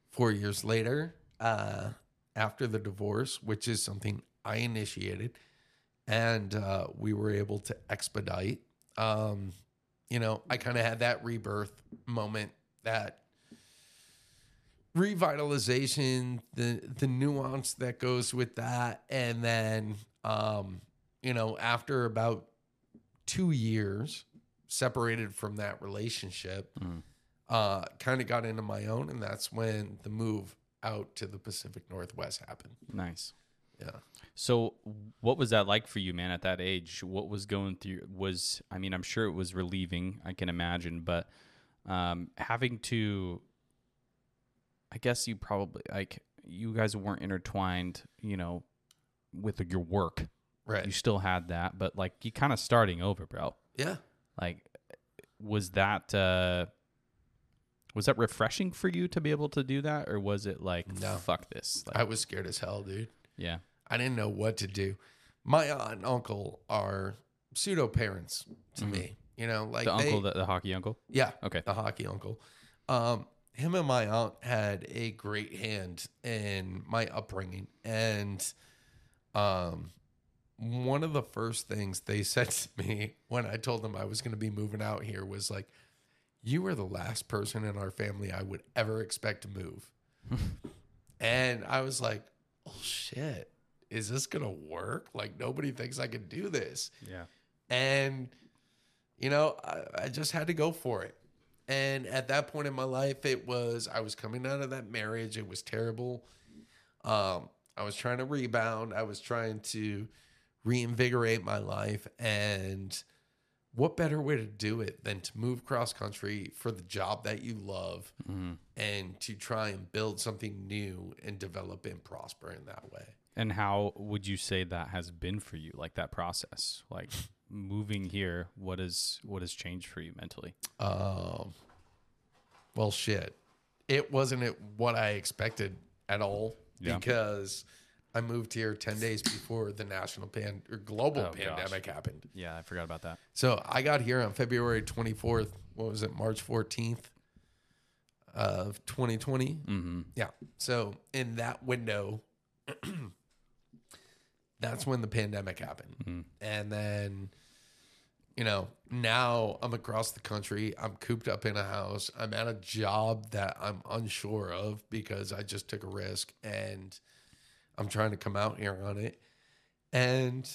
Four years later, uh, after the divorce, which is something I initiated, and uh, we were able to expedite. Um, you know, I kind of had that rebirth moment, that revitalization, the the nuance that goes with that, and then um, you know, after about two years separated from that relationship, uh, kind of got into my own, and that's when the move out to the Pacific Northwest happened. Nice. Yeah. So, what was that like for you, man? At that age, what was going through? Was I mean, I'm sure it was relieving. I can imagine, but um, having to, I guess you probably like you guys weren't intertwined, you know, with your work. Right. You still had that, but like you kind of starting over, bro. Yeah. Like, was that uh, was that refreshing for you to be able to do that, or was it like, No. fuck this? Like, I was scared as hell, dude. yeah. I didn't know what to do. My aunt and uncle are pseudo parents to me. You know, like Mm-hmm. The they- uncle, the, the hockey uncle. Yeah. Okay. The hockey uncle. Um, him and my aunt had a great hand in my upbringing. And um, one of the first things they said to me when I told them I was going to be moving out here was like, You were the last person in our family I would ever expect to move. and I was like, Oh shit. Is this going to work? Like, nobody thinks I can do this. Yeah. and you know I, I just had to go for it. And at that point in my life it was i was coming out of that marriage. It was terrible. Um, i was trying to rebound. I was trying to reinvigorate my life. And what better way to do it than to move cross country for the job that you love and to try and build something new and develop and prosper in that way And how would you say that has been for you? Like that process, like moving here. What is what has changed for you mentally? Um, well, shit. It wasn't it what I expected at all Yeah. because I moved here 10 days before the national pan or global Oh, gosh. pandemic happened. Yeah, I forgot about that. So I got here on February 24th. What was it? March 14th of 2020. Mm-hmm. Yeah. So in that window, that's when the pandemic happened. And then, you know, now I'm across the country. I'm cooped up in a house. I'm at a job that I'm unsure of because I just took a risk and I'm trying to come out here on it. And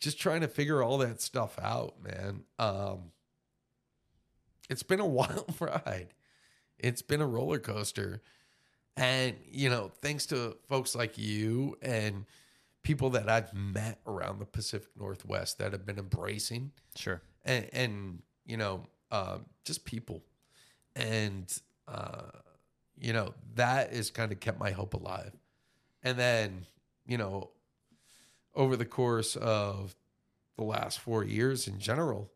just trying to figure all that stuff out, man. Um, it's been a wild ride. It's been a roller coaster. And, you know, thanks to folks like you and people that I've met around the Pacific Northwest that have been embracing Sure. and, and you know, uh, just people. And, uh, you know, that has kind of kept my hope alive. And then, you know, over the course of the last four years in general,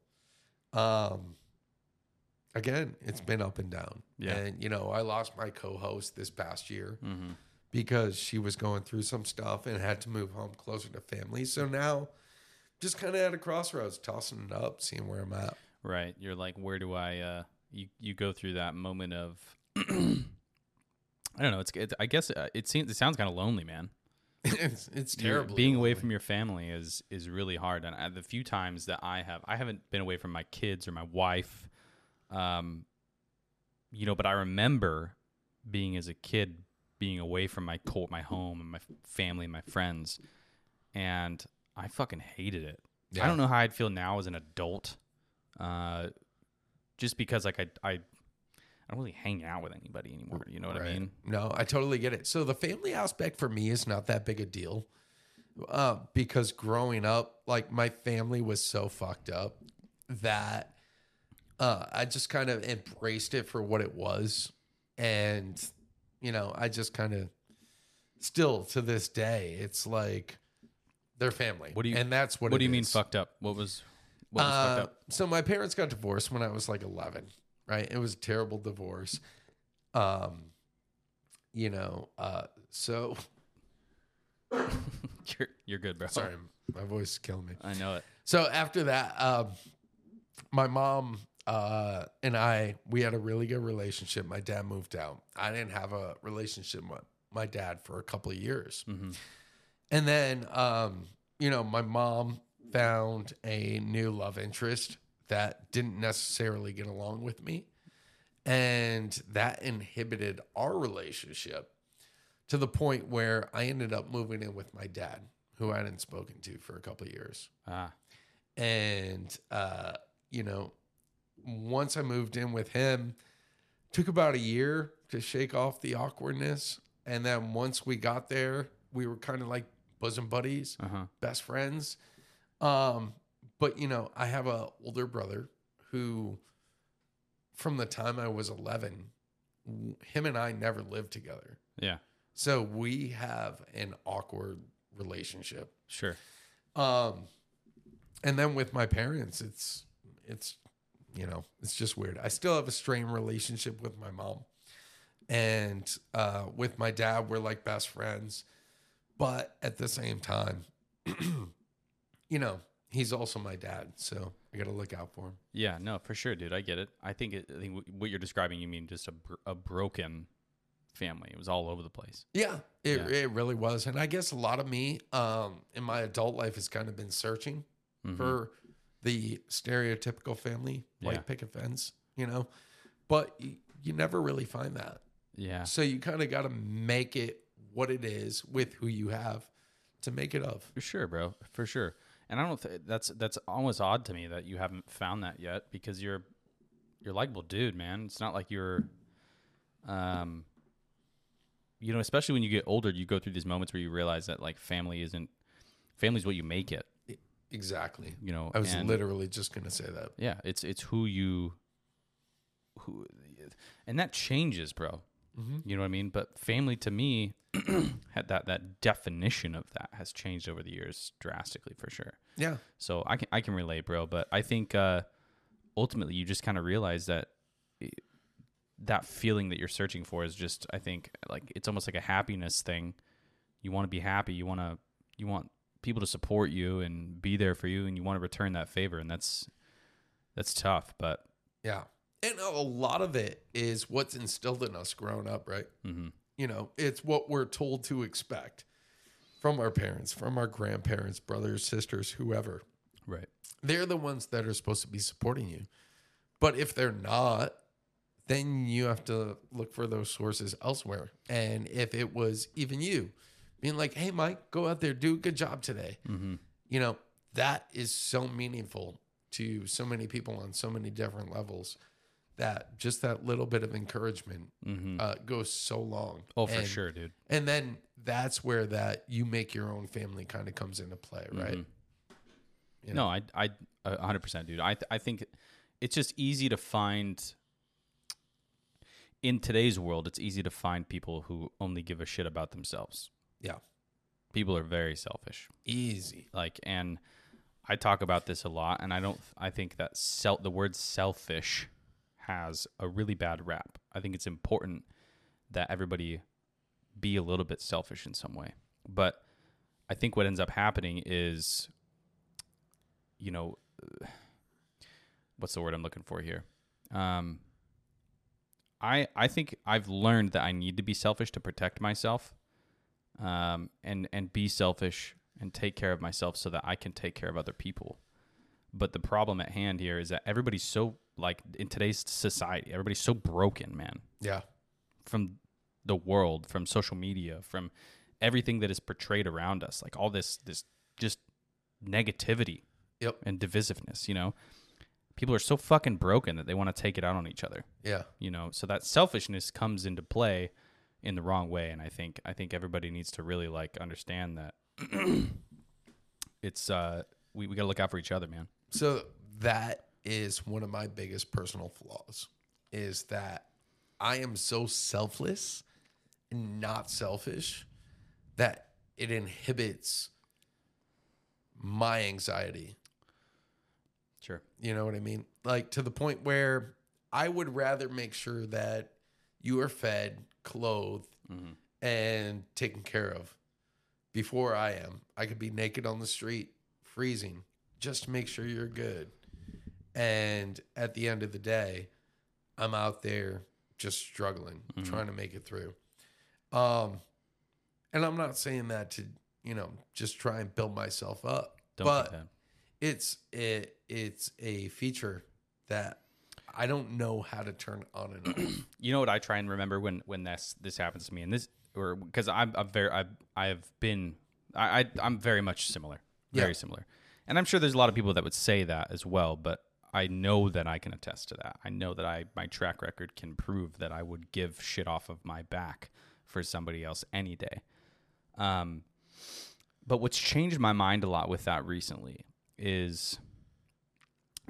um, again, it's been up and down. Yeah. And, you know, I lost my co host this past year Mm-hmm. Because she was going through some stuff and had to move home closer to family. So now, just kind of at a crossroads, tossing it up, seeing where I'm at. Right. You're like, where do I? Uh, you you go through that moment of. I don't know. It's, it's I guess uh, it seems it sounds kind of lonely, man. it's it's terrible. Being away from your family is is really hard. And I, the few times that I have, I haven't been away from my kids or my wife. Um, you know, but I remember being as a kid, being away from my co- my home and my family and my friends, and I fucking hated it. I don't know how I'd feel now as an adult, uh, just because like I I I don't really hang out with anybody anymore. You know what I mean? No, I totally get it. So the family aspect for me is not that big a deal. Uh, because growing up, like my family was so fucked up that uh, I just kind of embraced it for what it was. And, you know, I just kind of still to this day, it's like their family. What do you- and that's what What do you mean fucked up? What was what was Uh, fucked up? So my parents got divorced when I was like 11, right? It was a terrible divorce. Um, you know, uh, so You're, you're good, bro. sorry, my voice is killing me. I know it. So after that, um, my mom uh, and I, we had a really good relationship. My dad moved out. I didn't have a relationship with my dad for a couple of years. And then, um, you know, my mom found a new love interest that didn't necessarily get along with me. And that inhibited our relationship to the point where I ended up moving in with my dad, who I hadn't spoken to for a couple of years Ah, and uh, you know, once I moved in with him, took about a year to shake off the awkwardness, and then once we got there, we were kind of like bosom buddies, uh huh. best friends. Um, but you know, I have a older brother who, from the time I was eleven, him and I never lived together, Yeah, so we have an awkward relationship. sure. Um, and then with my parents, it's it's you know it's just weird. I still have a strained relationship with my mom, and uh, with my dad, we're like best friends. But at the same time, you know, he's also my dad, so I got to look out for him. Yeah, no, for sure, dude. I get it. I think it, I think what you're describing, you mean just a br- a broken family. It was all over the place. Yeah, it, Yeah. it really was. And I guess a lot of me um, in my adult life has kind of been searching Mhm. for the stereotypical family, white Yeah. picket fence, you know, but you, you never really find that. Yeah, So you kind of got to make it what it is with who you have to make it of. for sure, bro. For sure. And I don't. Th- that's that's almost odd to me that you haven't found that yet because you're you're a likable dude, man. It's not like you're, um, you know, especially when you get older, you go through these moments where you realize that like family isn't family's what you make it. Exactly. You know, I was and- literally just going to say that. Yeah, it's it's who you who and that changes, bro. You know what I mean? But family to me had that that definition of that has changed over the years drastically for sure. Yeah. So I can I can relate, bro, but I think uh ultimately you just kind of realize that that feeling that you're searching for is just I think like it's almost like a happiness thing. You want to be happy, you want to you want people to support you and be there for you and you want to return that favor and that's that's tough, but Yeah. And a lot of it is what's instilled in us growing up, right? hmm You know, it's what we're told to expect from our parents, from our grandparents, brothers, sisters, whoever. right. They're the ones that are supposed to be supporting you. But if they're not, then you have to look for those sources elsewhere. And if it was even you being like, hey, Mike, go out there, do a good job today, hmm you know, that is so meaningful to so many people on so many different levels that just that little bit of encouragement uh, goes so long. Mm-hmm. Oh, for And- sure, dude. And then that's where that you make your own family kind of comes into play, right? Mm-hmm. You No, I, I, a hundred percent, dude. I, th- I think it's just easy to find. In today's world, it's easy to find people who only give a shit about themselves. Yeah. People are very selfish. Easy. Like, and I talk about this a lot, and I don't. I think that sel- the word selfish has a really bad rap. I think it's important that everybody be a little bit selfish in some way. But I think what ends up happening is, you know, what's the word I'm looking for here? Um, I I think I've learned that I need to be selfish to protect myself, um, and and be selfish and take care of myself so that I can take care of other people. But the problem at hand here is that everybody's so like in today's society, everybody's so broken, man Yeah. from the world, from social media, from everything that is portrayed around us, like all this this just negativity Yep. and divisiveness, you know. People are so fucking broken that they want to take it out on each other, Yeah. you know. So that selfishness comes into play in the wrong way and I think I think everybody needs to really like understand that it's uh we, we got to look out for each other, man. So that is one of my biggest personal flaws is that I am so selfless and not selfish that it inhibits my anxiety. Sure. You know what I mean? Like to the point where I would rather make sure that you are fed, clothed, and taken care of before I am. I could be naked on the street, freezing, just to make sure you're good. And at the end of the day, I'm out there just struggling, trying to make it through. Um, and I'm not saying that to, you know, just try and build myself up. Don't but it's it, it's a feature that I don't know how to turn on and off. you know what I try and remember when when this this happens to me, and this or because I'm, I'm very I I have been I, I I'm very much similar, very Yeah. similar, and I'm sure there's a lot of people that would say that as well, but I know that I can attest to that. I know that I my track record can prove that I would give shit off of my back for somebody else any day. Um, but what's changed my mind a lot with that recently is,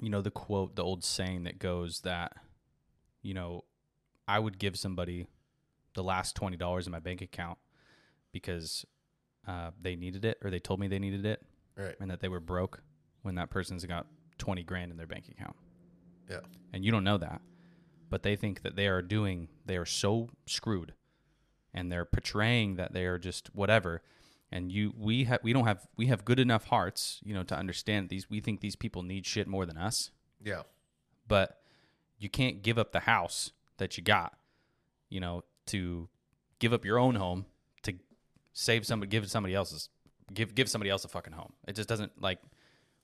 you know, the quote, the old saying that goes that, you know, I would give somebody the last twenty dollars in my bank account because uh, they needed it or they told me they needed it right. and that they were broke when that person's got twenty grand in their bank account Yeah. and you don't know that but they think that they are doing they are so screwed and they're portraying that they are just whatever and you we have we don't have we have good enough hearts you know to understand these we think these people need shit more than us Yeah. but you can't give up the house that you got, you know, to give up your own home to save somebody, give somebody else's, give give somebody else a fucking home. It just doesn't like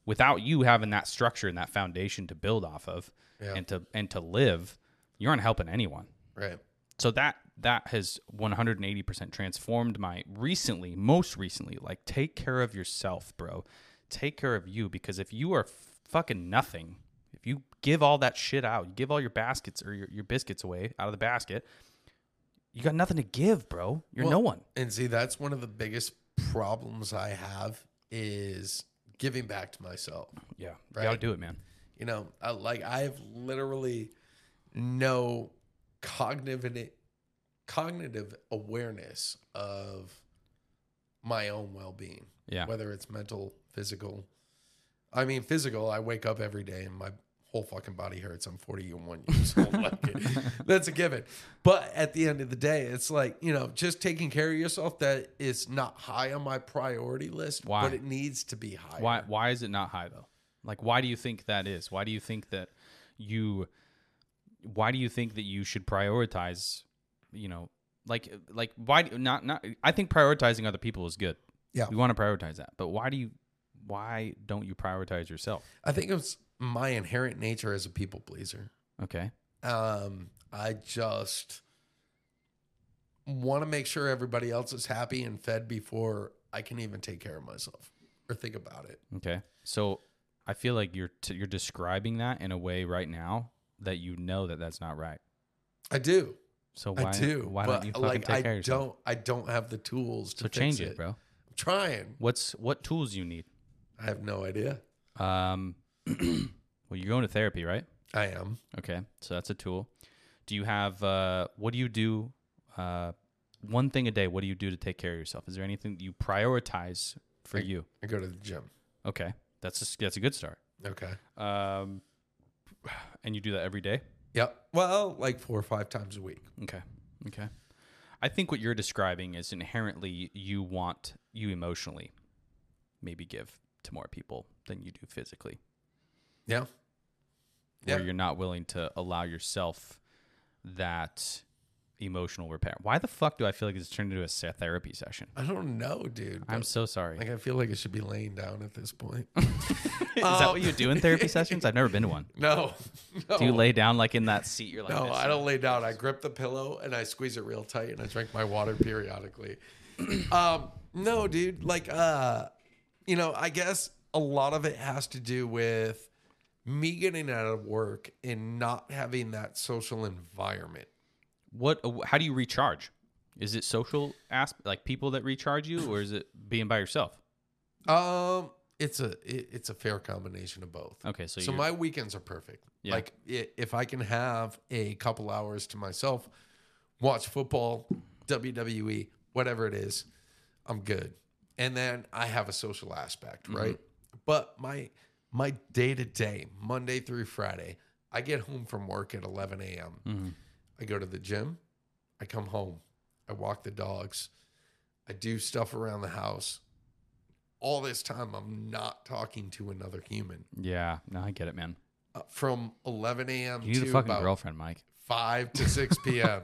without you having that structure and that foundation to build off of Yeah. and to and to live, you aren't helping anyone. Right. So that that has 180% transformed my recently, most recently, like take care of yourself, bro. Take care of you because if you are fucking nothing, if you give all that shit out, you give all your baskets or your, your biscuits away out of the basket, you got nothing to give, bro. You're no one. And see, that's one of the biggest problems I have is giving back to myself. Yeah. You Right. got to do it, man. You know, I, like I have literally no cognitive cognitive awareness of my own well-being. Yeah. Whether it's mental, physical. I mean, physical, I wake up every day and my whole fucking body hurts. I'm 41 years old. Like, that's a given. But at the end of the day, it's like, you know, just taking care of yourself that is not high on my priority list, Why? but it needs to be high. Why why is it not high though? Like why do you think that is? Why do you think that you why do you think that you should prioritize, you know, like like why do- not not I think prioritizing other people is good. Yeah. We want to prioritize that. But why do you why don't you prioritize yourself? I think it's my inherent nature as a people pleaser. Okay. Um, I just want to make sure everybody else is happy and fed before I can even take care of myself or think about it. Okay. So I feel like you're t- you're describing that in a way right now that you know that that's not right. I do. So why I do. why don't you fucking like take I care of yourself? don't I don't have the tools to so fix change it, it, bro. I'm trying. What's what tools you need? I have no idea. Um, well, you're going to therapy, right? I am. Okay, so that's a tool. Do you have uh, what do you do? Uh, one thing a day. What do you do to take care of yourself? Is there anything that you prioritize for you? I go to the gym. Okay, that's a, that's a good start. Okay. Um, and you do that every day. Yep. Well, like four or five times a week. Okay. Okay. I think what you're describing is inherently you want you emotionally maybe give to more people than you do physically. Yeah. Where Yeah. you're not willing to allow yourself that emotional repair. Why the fuck do I feel like it's turned into a therapy session? I don't know, dude. I'm so sorry. like I feel like I should be laying down at this point. is that what you do in therapy sessions? I've never been to one. no. no. Do you lay down like in that seat? You're like, No. I don't lay down. I grip the pillow and I squeeze it real tight and I drink my water periodically. um, no, dude. Like, uh, you know, I guess a lot of it has to do with me getting out of work and not having that social environment. What? uh, How do you recharge? Is it social aspect, like people that recharge you, or is it being by yourself? Um, it's a it, it's a fair combination of both. Okay, so, So my weekends are perfect. Yeah. Like if I can have a couple hours to myself, watch football, WWE, whatever it is, I'm good. And then I have a social aspect, Mm-hmm. right? But my my day to day, Monday through Friday, I get home from work at 11 a.m. Mhm. I go to the gym. I come home. I walk the dogs. I do stuff around the house. All this time, I'm not talking to another human. yeah, no, I get it, man. Uh, from 11 a.m. You need to a fucking girlfriend, Mike. 5 to 6 p.m.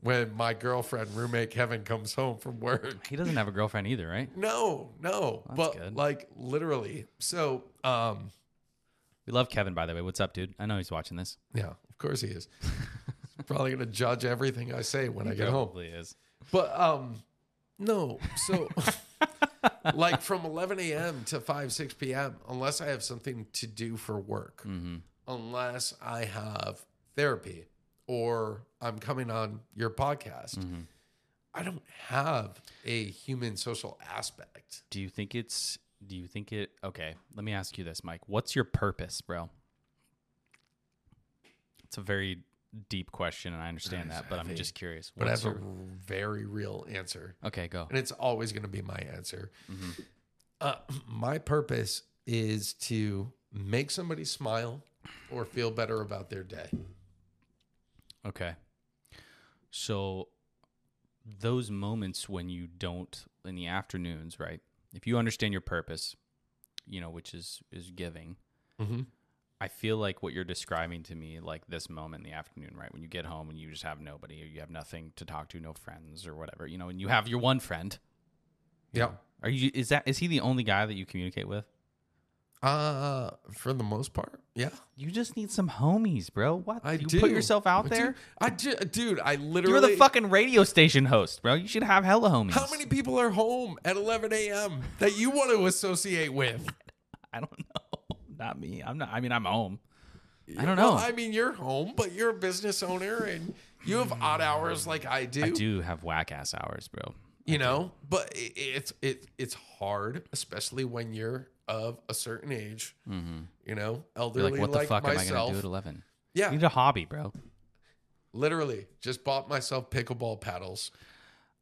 when my girlfriend, roommate Kevin, comes home from work. He doesn't have a girlfriend either, right? No, no, That's but good. like literally. So, um, We love Kevin, by the way. What's up, dude? I know he's watching this. yeah, of course he is. Probably gonna judge everything I say when I get home. Probably is. But um, no. So, like from 11 a.m. to 5 6 p.m. Unless I have something to do for work, Mm-hmm. unless I have therapy or I'm coming on your podcast, Mm-hmm. I don't have a human social aspect. Do you think it's? Do you think it? Okay, let me ask you this, Mike. What's your purpose, bro? It's a very deep question, and I understand that, but I'm just curious. But I have a very real answer. okay, go. and it's always going to be my answer. Mm-hmm. Uh, my purpose is to make somebody smile or feel better about their day. Okay. So those moments when you don't in the afternoons, right? If you understand your purpose, you know, which is is giving, Mm-hmm. I feel like what you're describing to me, like this moment in the afternoon, right? When you get home and you just have nobody, or you have nothing to talk to, no friends or whatever, you know, and you have your one friend. Yeah. Are you? Is that? Is he the only guy that you communicate with? Uh, for the most part, yeah. You just need some homies, bro. What? I you do put yourself out I do. there. I ju- dude, I literally. You're the fucking radio station host, bro. You should have hella homies. How many people are home at 11 a.m. that you want to associate with? I don't know. Not me. I'm not. I mean, I'm home. I don't know. Well, I mean, you're home, but you're a business owner and you have odd hours like I do. I do have whack ass hours, bro. you know but it, it's it it's hard especially when you're of a certain age mm-hmm. you know You're elderly like, what the like fuck am I myself gonna do at eleven? yeah You need a hobby, bro. literally just bought myself pickleball paddles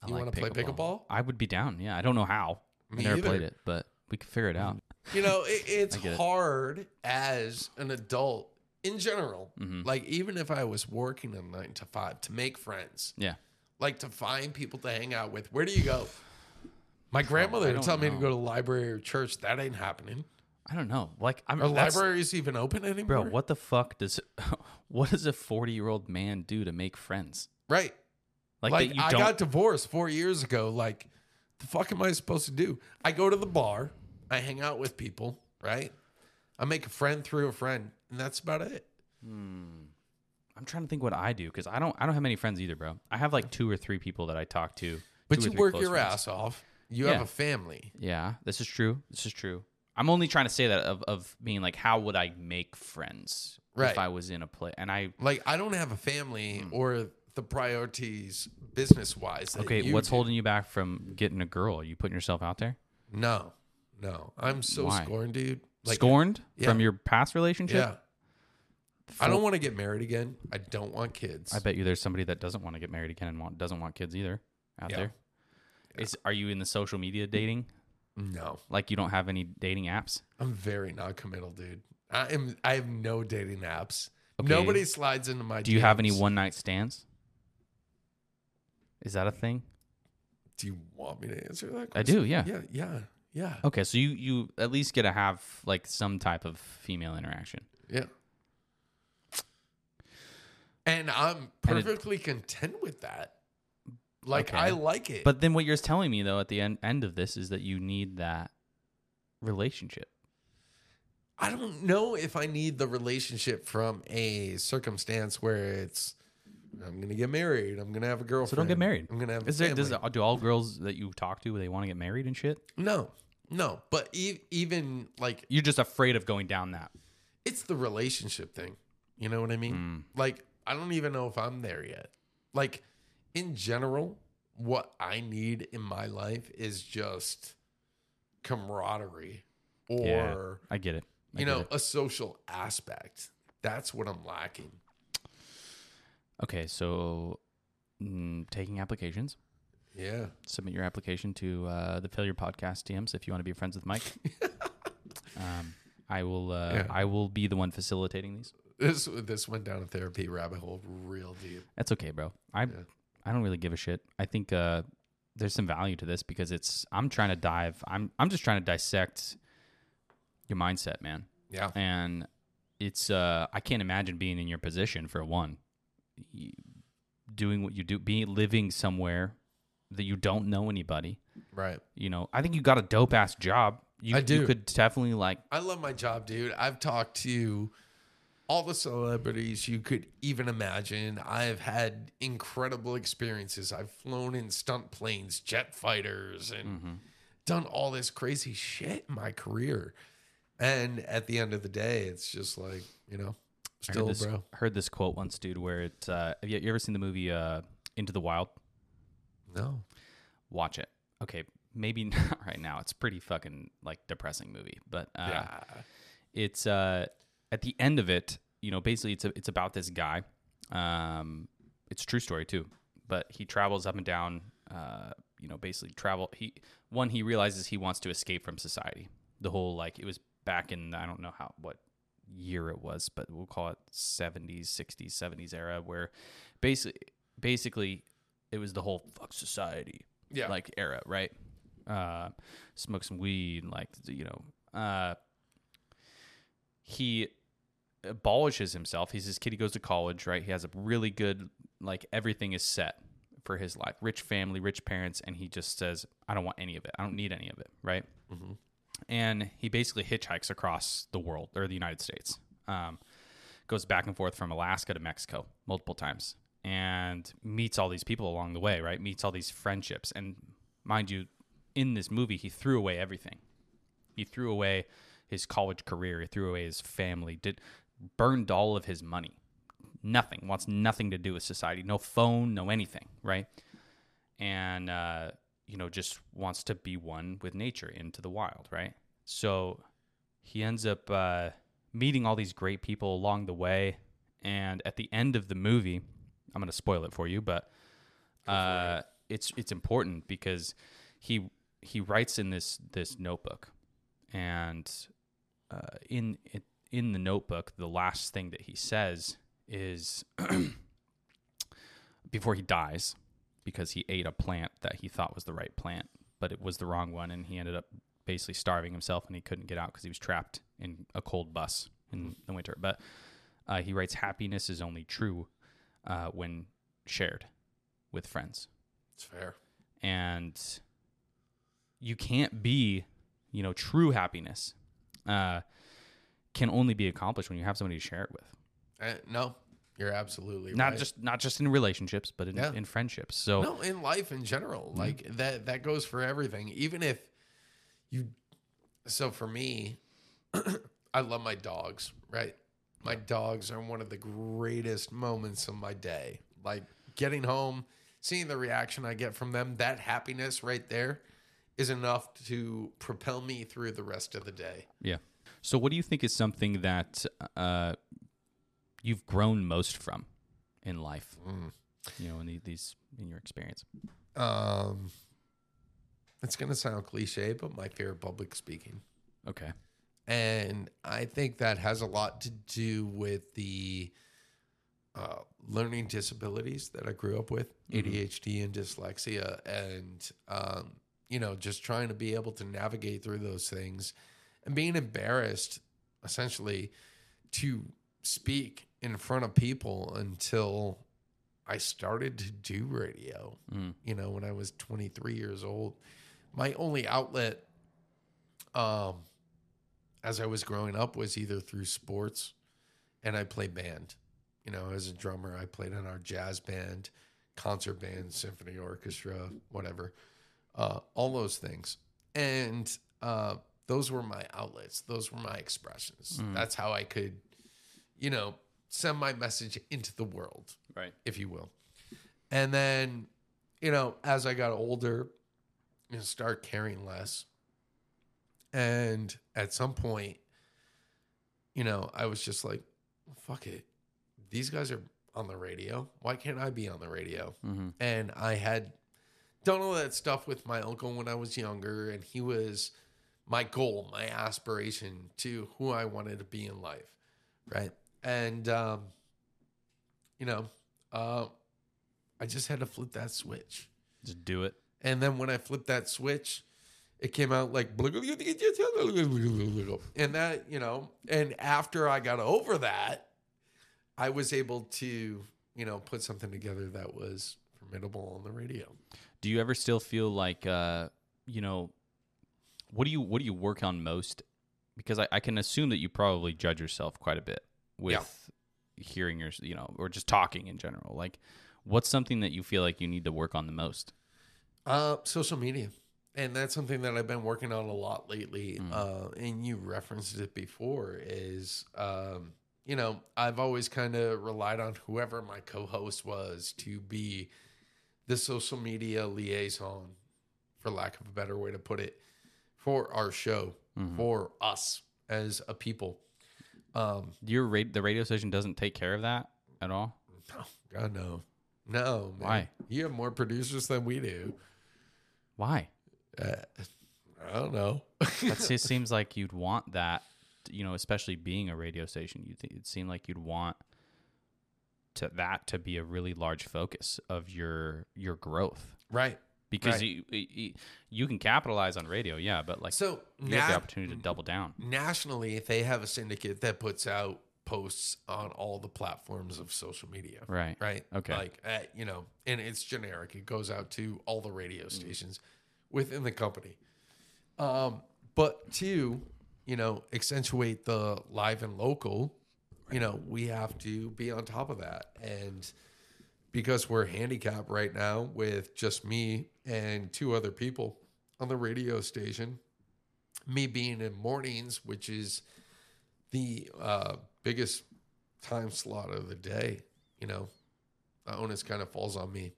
I You like wanna play pickleball? I would be down. Yeah, I don't know how. I Me never either. played it, but we could figure it out. You know it, it's get it. hard as an adult in general Mhm. like even if i was working a nine to five to make friends Yeah. like to find people to hang out with where do you go my grandmother I would tell me to go to the library or church that ain't happening I don't know. Like, I'm are libraries even open anymore bro. What the fuck does what does a forty year old man do to make friends? right Like, like that you I don't. got divorced four years ago. Like, the fuck am I supposed to do? I go to the bar, I hang out with people, right? I make a friend through a friend, and that's about it. I'm trying to think what I do because I don't. I don't have many friends either, bro. I have like two or three people that I talk to. But you work your friends. ass off. You Yeah. have a family. Yeah, this is true. This is true. I'm only trying to say that of, of being like, how would I make friends? Right. if I was in a place. And I Like I don't have a family Hmm. or the priorities business wise. okay, what's holding you back from getting a girl? Are you putting yourself out there? No, no. I'm so Why? scorned, dude. Like Scorned yeah. from your past relationship? Yeah. I don't want to get married again. I don't want kids. I bet you there's somebody that doesn't want to get married again and want, doesn't want kids either out Yeah. there. Is are you in the social media dating? no, Like you don't have any dating apps? I'm very non-committal, dude. I am. I have no dating apps. Okay. Nobody slides into my. Do you have any DMs. one night stands? Is that a thing? Do you want me to answer that? I Question? do, yeah. Yeah, yeah, yeah, Okay, so you you at least get to have like some type of female interaction. yeah. And I'm And it- perfectly content with that. Like Okay. I like it. But then what you're telling me though at the end end of this is that you need that relationship. I don't know if I need the relationship from a circumstance where it's I'm gonna get married. I'm gonna have a girlfriend. So don't get married. I'm gonna have. Is a there does do all girls that you talk to they want to get married and shit? no, no. But e- even like You're just afraid of going down that. it's the relationship thing. You know what I mean? Hmm. Like I don't even know if I'm there yet. Like in general, what I need in my life is just camaraderie or Yeah, I get it. I you get know it. a social aspect. That's what I'm lacking. Okay, so mm, taking applications. Yeah. Submit your application to uh, the Failure Podcast DMs if you want to be friends with Mike. um, I will. Uh, Yeah. I will be the one facilitating these. This this went down a therapy rabbit hole real deep. That's okay, bro. I I don't really give a shit. I think uh, there's some value to this because it's. I'm trying to dive. I'm I'm just trying to dissect your mindset, man. Yeah. And it's. Uh, I can't imagine being in your position for one, doing what you do, being living somewhere that you don't know anybody. Right. You know, I think you got a dope ass job. You, I do. You could definitely like. I love my job, dude. I've talked to all the celebrities you could even imagine. I've had incredible experiences. I've flown in stunt planes, jet fighters, and Mm-hmm. done all this crazy shit in my career. And at the end of the day, it's just like, you know, I still, heard this, bro. heard this quote once, dude. Where it. Uh, have you ever seen the movie uh, Into the Wild? No. watch it. Okay, maybe not right now. It's pretty fucking like depressing movie, but uh, Yeah. it's uh at the end of it, you know, basically it's a, it's about this guy. Um, it's a true story too, but he travels up and down. Uh, you know, basically travel. He one he realizes he wants to escape from society. The whole like it was back in I don't know how what year it was, but we'll call it 70s, 60s, 70s era where basically basically it was the whole fuck society Yeah. like era, right? Uh, smoke some weed, like you know. Uh, he abolishes himself. He's this kid. He goes to college, right? He has a really good, like everything is set for his life. Rich family, rich parents, and he just says, "I don't want any of it. I don't need any of it." Right? And he basically hitchhikes across the world or the United States. Um, goes back and forth from Alaska to Mexico multiple times and meets all these people along the way, right? Meets all these friendships. And mind you, in this movie, he threw away everything. He threw away his college career, he threw away his family, did burned all of his money. Nothing, wants nothing to do with society. No phone, no anything, right? And uh, you know, just wants to be one with nature into the wild, right? So he ends up uh, meeting all these great people along the way. And at the end of the movie, I'm going to spoil it for you, but uh, it's it's important because he he writes in this this notebook, and uh, in it, in the notebook, the last thing that he says is before he dies, because he ate a plant that he thought was the right plant, but it was the wrong one, and he ended up basically starving himself, and he couldn't get out because he was trapped in a cold bus in the winter. But uh, he writes, "Happiness is only true uh, when shared with friends." It's fair. and you can't be you know true happiness uh, can only be accomplished when you have somebody to share it with Uh, no, you're absolutely not right. just not just in relationships but in, Yeah. in friendships so no in life in general Mm-hmm. like that that goes for everything even if you so for me i love my dogs right My dogs are one of the greatest moments of my day. Like getting home, seeing the reaction I get from them, that happiness right there is enough to propel me through the rest of the day. Yeah. So, what do you think is something that uh, you've grown most from in life? You know, in the, these in your experience. Um, it's going to sound cliche, but my fear of public speaking. Okay. And I think that has a lot to do with the uh, learning disabilities that I grew up with ADHD and dyslexia. And, um, you know, just trying to be able to navigate through those things and being embarrassed essentially to speak in front of people until I started to do radio. You know, when I was 23 years old, my only outlet, um, as I was growing up, was either through sports, and I played band. You know, as a drummer, I played in our jazz band, concert band, symphony orchestra, whatever, uh, all those things, and uh, those were my outlets. Those were my expressions. That's how I could, you know, send my message into the world Right. if you will. And then, you know, as I got older, you know, start caring less. And at some point, you know, I was just like, fuck it. These guys are on the radio. Why can't I be on the radio? And I had done all that stuff with my uncle when I was younger, and he was my goal, my aspiration to who I wanted to be in life. Right. And, um, you know, uh, I just had to flip that switch. Just do it. And then when I flipped that switch, it came out like, and that, you know, and after I got over that, I was able to, you know, put something together that was formidable on the radio. Do you ever still feel like, uh, you know, what do you what do you work on most? Because I, I can assume that you probably judge yourself quite a bit with hearing your, you know, or just talking in general. Like, what's something that you feel like you need to work on the most? Uh, social media. And that's something that I've been working on a lot lately. Uh, and you referenced it before is, um, you know, I've always kind of relied on whoever my co-host was to be the social media liaison, for lack of a better way to put it, for our show, for us as a people. Um, Your ra- the radio station doesn't take care of that at all. no, God, no. No, man. Why? You have more producers than we do. Why? Uh, I don't know. That just seems like you'd want that, you know, especially being a radio station. You it seemed like you'd want to that to be a really large focus of your your growth right. because Right. you, you can capitalize on radio, yeah, but like So you have the opportunity to double down. nationally, if they have a syndicate that puts out posts on all the platforms of social media. Right. Right. Okay. Like, uh, you know, and it's generic. It goes out to all the radio stations within the company. Um, but to, you know, accentuate the live and local, you know, we have to be on top of that. And because we're handicapped right now with just me and two other people on the radio station, me being in mornings, which is the uh, biggest time slot of the day, you know, the onus kind of falls on me.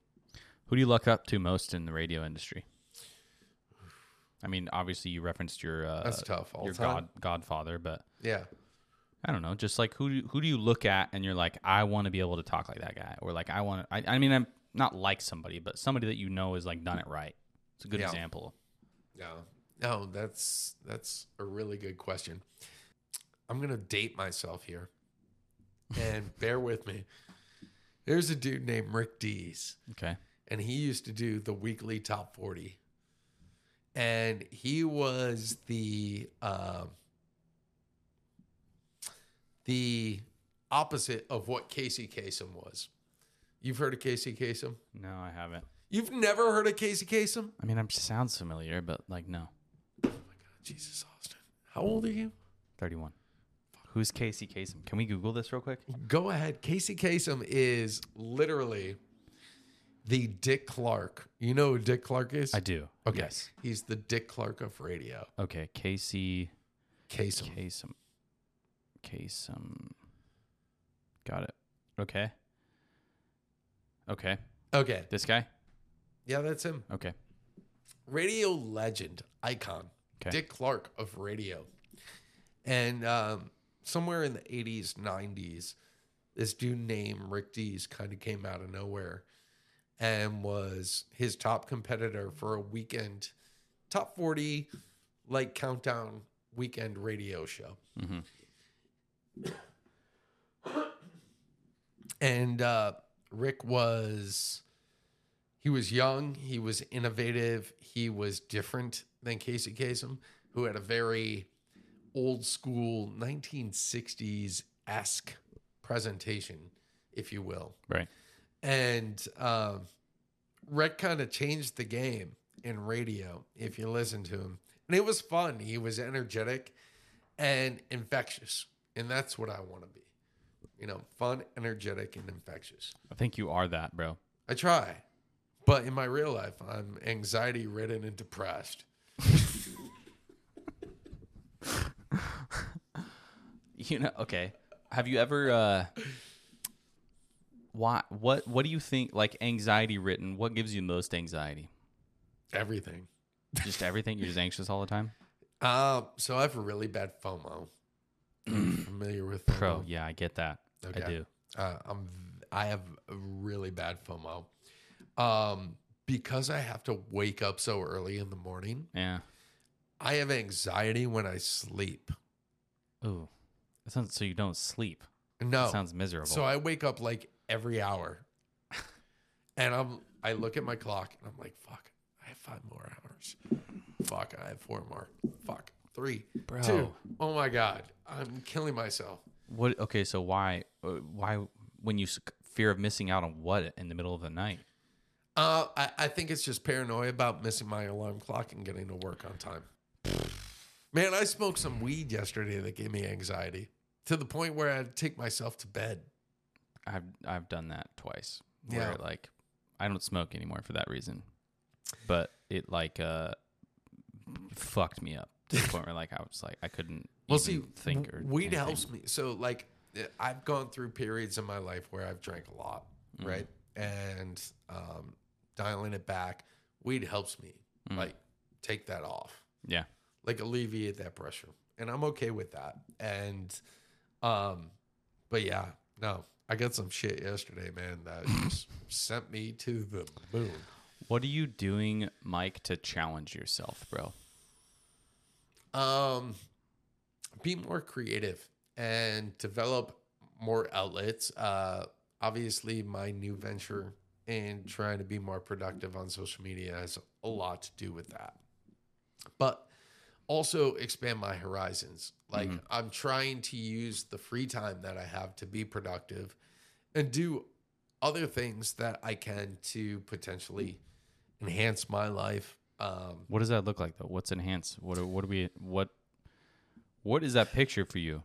Who do you look up to most in the radio industry? I mean, obviously you referenced your uh, That's tough. All your time. god godfather, but Yeah. I don't know, just like who do, who do you look at and you're like, I want to be able to talk like that guy, or like I want to. I, I mean, I'm not like somebody, but somebody that you know is like done it right. It's a good Yeah. example. No, no, that's that's a really good question. I'm gonna date myself here, and bear with me. There's a dude named Rick Dees, Okay. and he used to do the weekly top 40, and he was the um the opposite of what Casey Kasem was. You've heard of Casey Kasem? No, I haven't. You've never heard of Casey Kasem? I mean, it sounds familiar, but like no. Oh my God, Jesus, Austin. How old are you? Thirty-one. Who's Casey Kasem? Can we Google this real quick? Go ahead. Casey Kasem is literally the Dick Clark. You know who Dick Clark is? I do. Okay. Yes. He's the Dick Clark of radio. Okay. Casey Kasem. Kasem. Kasem. Got it. Okay. Okay. Okay. This guy? Yeah, that's him. Okay. radio legend icon Okay. Dick Clark of radio. And um, somewhere in the 80s, 90s, this dude named Rick Dees kind of came out of nowhere and was his top competitor for a weekend top 40 like countdown weekend radio show. and uh, Rick was he was young, he was innovative, he was different than Casey Kasem, who had a very old school 1960s esque presentation, if you will. Right. And um, Rick kind of changed the game in radio, if you listen to him. And it was fun. He was energetic and infectious. And that's what I want to be. You know, fun, energetic, and infectious. I think you are that, bro. I try. But in my real life, I'm anxiety ridden and depressed. You know, okay. Have you ever uh why what what do you think like anxiety written? What gives you most anxiety? Everything. Just everything? You're just anxious all the time? Uh, so I have a really bad FOMO. familiar with FOMO? Bro, yeah, I get that. I do. Uh, I'm I have a really bad FOMO. Um, because I have to wake up so early in the morning, Yeah. I have anxiety when I sleep. That sounds so you don't sleep. No. That sounds miserable. So I wake up like every hour. and I'm I look at my clock and I'm like, fuck, I have five more hours. Fuck, I have four more. Fuck. Three. Bro. Two. Oh my God. I'm killing myself. what okay, so why uh, why when you fear of missing out on what in the middle of the night? Uh, I, I think it's just paranoia about missing my alarm clock and getting to work on time. Man, I smoked some weed yesterday that gave me anxiety to the point where I had to take myself to bed. I've I've done that twice. Where Yeah. like I don't smoke anymore for that reason. But it like uh fucked me up to the point where like I was like I couldn't Well, see, think or weed anything. helps me. So, like, I've gone through periods in my life where I've drank a lot, Mm-hmm. right? And um, dialing it back, weed helps me, Mm. like, take that off, Yeah. like, alleviate that pressure. And I'm okay with that. And, um, but yeah, no, I got some shit yesterday, man, that just sent me to the moon. What are you doing, Mike, to challenge yourself, bro? Um, be more creative and develop more outlets. Uh, obviously, my new venture in trying to be more productive on social media has a lot to do with that. But also expand my horizons. Like I'm trying to use the free time that I have to be productive and do other things that I can to potentially enhance my life. Um, What does that look like though? What's enhanced? What what do we what what is that picture for you?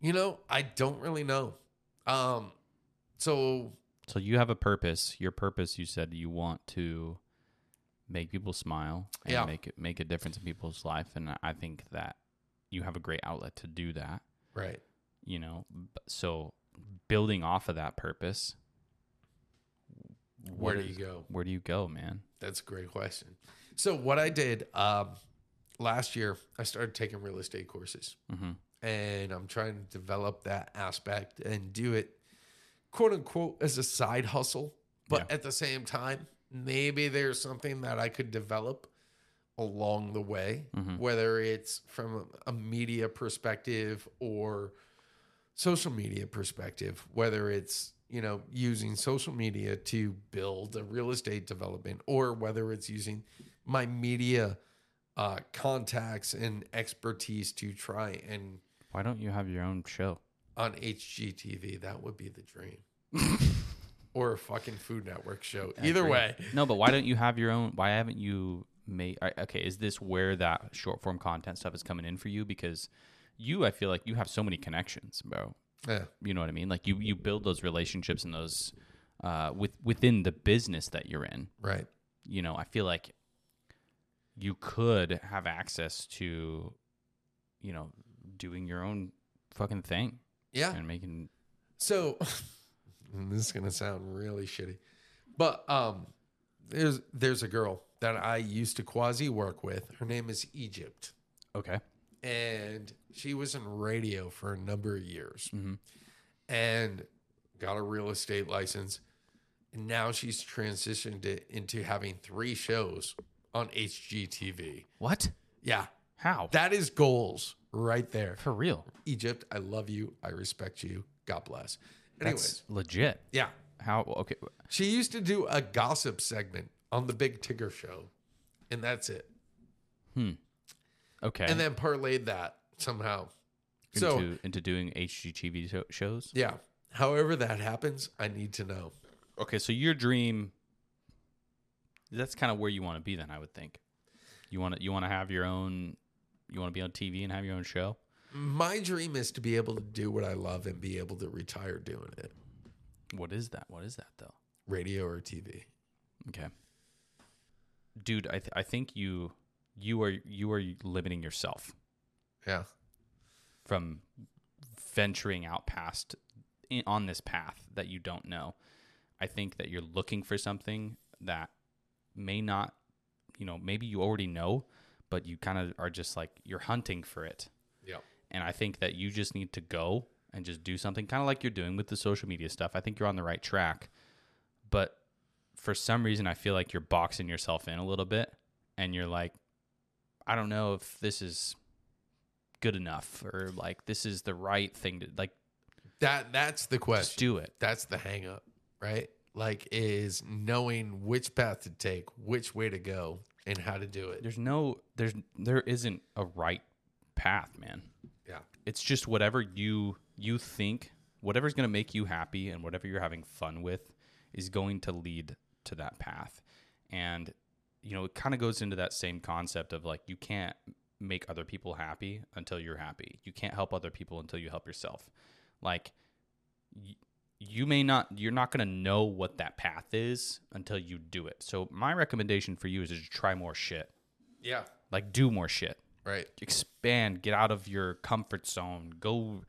You know, I don't really know. Um, so So you have a purpose. Your purpose, you said you want to make people smile and Yeah. make it make a difference in people's life, and I think that you have a great outlet to do that. right, You know, so building off of that purpose, where do you go? Where do you go, man? That's a great question. So what I did um, last year, I started taking real estate courses, Mhm. and I'm trying to develop that aspect and do it, quote unquote, as a side hustle. But Yeah. at the same time, maybe there's something that I could develop along the way, whether it's from a media perspective or social media perspective, whether it's you know using social media to build a real estate development, or whether it's using my media uh, contacts and expertise to try and Why don't you have your own show? on HGTV, that would be the dream. or a fucking Food Network show. Either way, No, but why don't you have your own? Why haven't you made? Okay, is this where that short form content stuff is coming in for you? Because you, I feel like you have so many connections, bro. yeah, You know what I mean? Like you, you build those relationships and those uh, with within the business that you're in. right. You know, I feel like you could have access to, you know, doing your own fucking thing Yeah. and making. So and this is gonna sound really shitty, but um, there's there's a girl that I used to quasi work with. Her name is Egypt, Okay. and she was in radio for a number of years, Mhm. and got a real estate license. And now she's transitioned it into having three shows on HGTV. What? Yeah, How? that is goals right there. For real? Egypt, I love you. I respect you. God bless. Anyways, That's legit. yeah. How? Okay. She used to do a gossip segment on the Big Tigger show, and that's it. Hmm. Okay. And then parlayed that somehow. into So, into doing HGTV sho- shows. yeah. However that happens, I need to know. Okay, so your dream. That's kind of where you want to be. Then I would think. You want to you want to have your own. You want to be on TV and have your own show. My dream is to be able to do what I love and be able to retire doing it, What is that? What is that though? radio or TV. Okay. Dude, I th- I think you you are you are limiting yourself Yeah. from venturing out past in, on this path that you don't know. I think that you're looking for something that may not, you know, maybe you already know, but you kind of are just like you're hunting for it. And I think that you just need to go and just do something kind of like you're doing with the social media stuff. I think you're on the right track. But for some reason, I feel like you're boxing yourself in a little bit and you're like, I don't know if this is good enough or like this is the right thing to like That that's the question just do it. That's the hang up, right? Like is knowing which path to take, which way to go, and how to do it. There's no there's there isn't a right path, man. Yeah. It's just whatever you you think, whatever's going to make you happy and whatever you're having fun with is going to lead to that path. And you know, it kind of goes into that same concept of like you can't make other people happy until you're happy. You can't help other people until you help yourself. Like y- you may not you're not going to know what that path is until you do it. So my recommendation for you is to try more shit. Yeah. Like do more shit Right. expand, get out of your comfort zone, go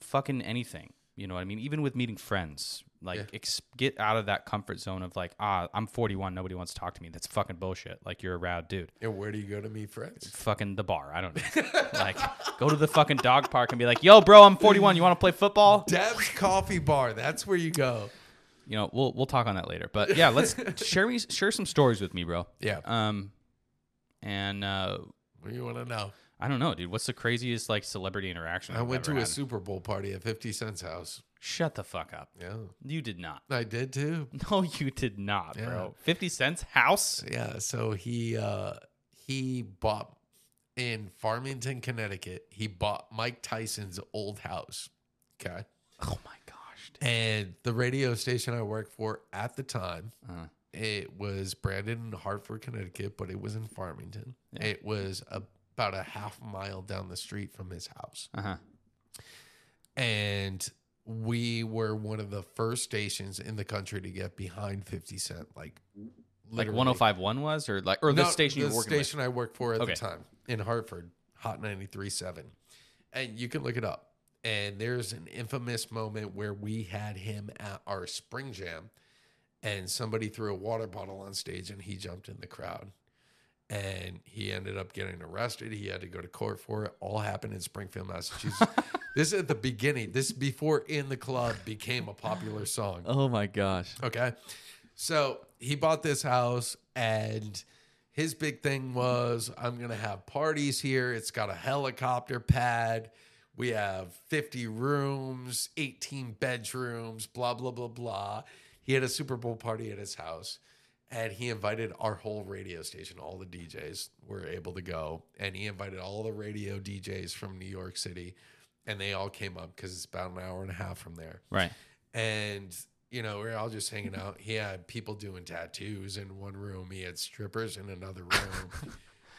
fucking anything. You know what I mean? Even with meeting friends, like Yeah. ex- get out of that comfort zone of like, ah, I'm 41, nobody wants to talk to me. That's fucking bullshit. Like you're a rad dude. And where do you go to meet friends? Fucking the bar. I don't know. like go to the fucking dog park and be like, yo, bro, I'm 41. You want to play football? Dev's Coffee Bar. That's where you go. You know, we'll we'll talk on that later. But yeah, let's share me share some stories with me, bro. Yeah. Um, and uh, What do you want to know? I don't know, dude. What's the craziest like celebrity interaction? I you've went ever to a had? Super Bowl party at 50 Cent's house. Shut the fuck up. Yeah. You did not. I did too. No, you did not, Yeah. bro. 50 cents house? Yeah. So he uh he bought in Farmington, Connecticut, he bought Mike Tyson's old house. Okay. Oh my gosh. Dude. And the radio station I worked for at the time, Uh, it was branded in Hartford, Connecticut, but it was in Farmington. Yeah. It was about a half mile down the street from his house. uh-huh. and we were one of the first stations in the country to get behind 50 cent like Like literally. 1051 was or like or the No, station you the were working station i worked for at Okay. the time in hartford hot 93.7 and you can look it up and there's an infamous moment where we had him at our spring jam and somebody threw a water bottle on stage and he jumped in the crowd and he ended up getting arrested. He had to go to court for it. All happened in Springfield, Massachusetts. this is at the beginning. This before In the Club became a popular song. Oh my gosh. Okay. So he bought this house and his big thing was I'm going to have parties here. It's got a helicopter pad. We have 50 rooms, 18 bedrooms, blah, blah, blah, blah. He had a Super Bowl party at his house and he invited our whole radio station. All the DJs were able to go. And he invited all the radio DJs from New York City and they all came up because it's about an hour and a half from there Right. and you know we are all just hanging out. He had people doing tattoos in one room. He had strippers in another room.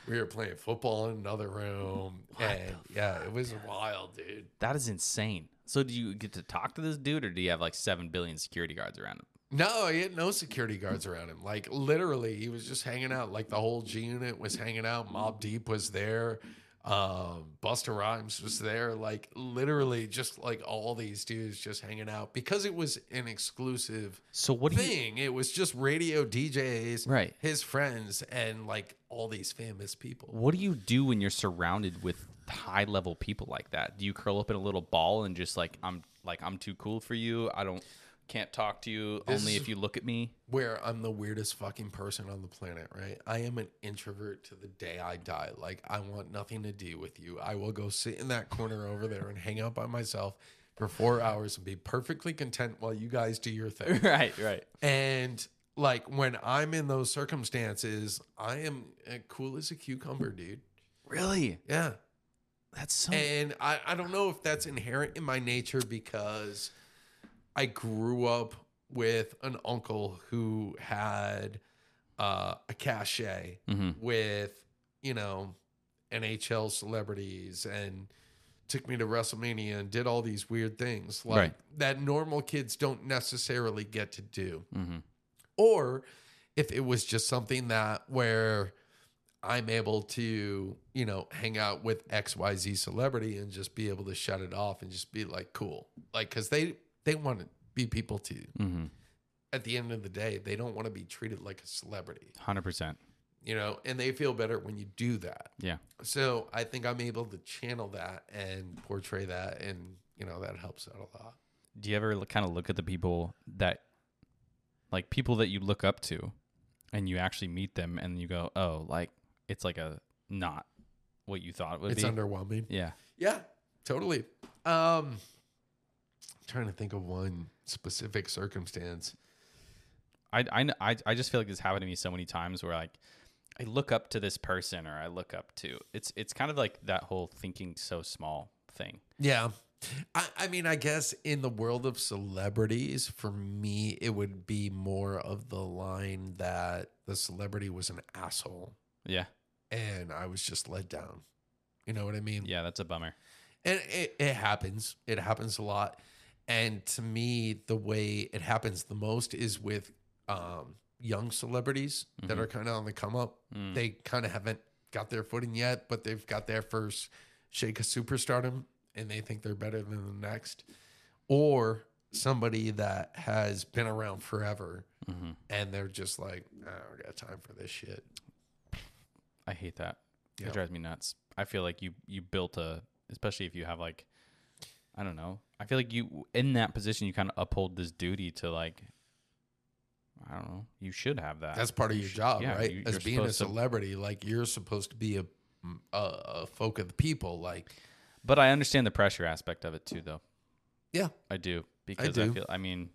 we were playing football in another room, and yeah, it was wild, dude. That is insane. So do you get to talk to this dude or do you have like 7 billion security guards around him? No, he had no security guards around him. Like literally, he was just hanging out. Like the whole G unit was hanging out. Mobb Deep was there. Um, Busta Rhymes was there, like literally just like all these dudes just hanging out because it was an exclusive So what do you? thing. It was just radio DJs, Right. His friends and like all these famous people. What do you do when you're surrounded with high level people like that? Do you curl up in a little ball and just like I'm like I'm too cool for you? I don't can't talk to you This only if you look at me. Where I'm the weirdest fucking person on the planet, right? I am an introvert to the day I die. Like I want nothing to do with you. I will go sit in that corner over there and hang out by myself for four hours and be perfectly content while you guys do your thing. right, right. And like when I'm in those circumstances, I am cool as a cucumber, dude. Really? Yeah. That's so And I, I don't know if that's inherent in my nature because I grew up with an uncle who had uh, a cachet with, you know, NHL celebrities and took me to WrestleMania and did all these weird things like Right. that normal kids don't necessarily get to do. Mm-hmm. Or if it was just something that where I'm able to, you know, hang out with XYZ celebrity and just be able to shut it off and just be like cool. Like cuz they they want to be people too. Mm-hmm. At the end of the day, they don't want to be treated like a celebrity, Hundred percent. you know, and they feel better when you do that. Yeah. So, I think I'm able to channel that and portray that and, you know, that helps out a lot. Do you ever kind of look at the people that, like people that you look up to, and you actually meet them, and you go, "Oh, like it's like a not what you thought it would It's be." It's underwhelming. yeah. Yeah, totally. Um trying to think of one specific circumstance. I, I, I, I just feel like this happened to me so many times where like I look up to this person or I look up to it's it's kind of like that whole thinking so small thing. Yeah. I, I mean, I guess in the world of celebrities, for me, it would be more of the line that the celebrity was an asshole Yeah. and I was just let down. You know what I mean? Yeah, that's a bummer. And it, it happens. It happens a lot. And to me, the way it happens the most is with um, young celebrities that mm-hmm. are kind of on the come up. Mm. They kind of haven't got their footing yet, but they've got their first shake of superstardom and they think they're better than the next. Or somebody that has been around forever mm-hmm. and they're just like, I don't got time for this shit. I hate that. It drives me nuts. I feel like you you built a especially if you have like I don't know. I feel like you in that position you kind of uphold this duty to like I don't know. You should have that. That's part of your job, yeah, right? you- As being a supposed to- celebrity, like you're supposed to be a, a, a folk of the people. Like, but I understand the pressure aspect of it too though. yeah, I do because I, do. feel. I mean,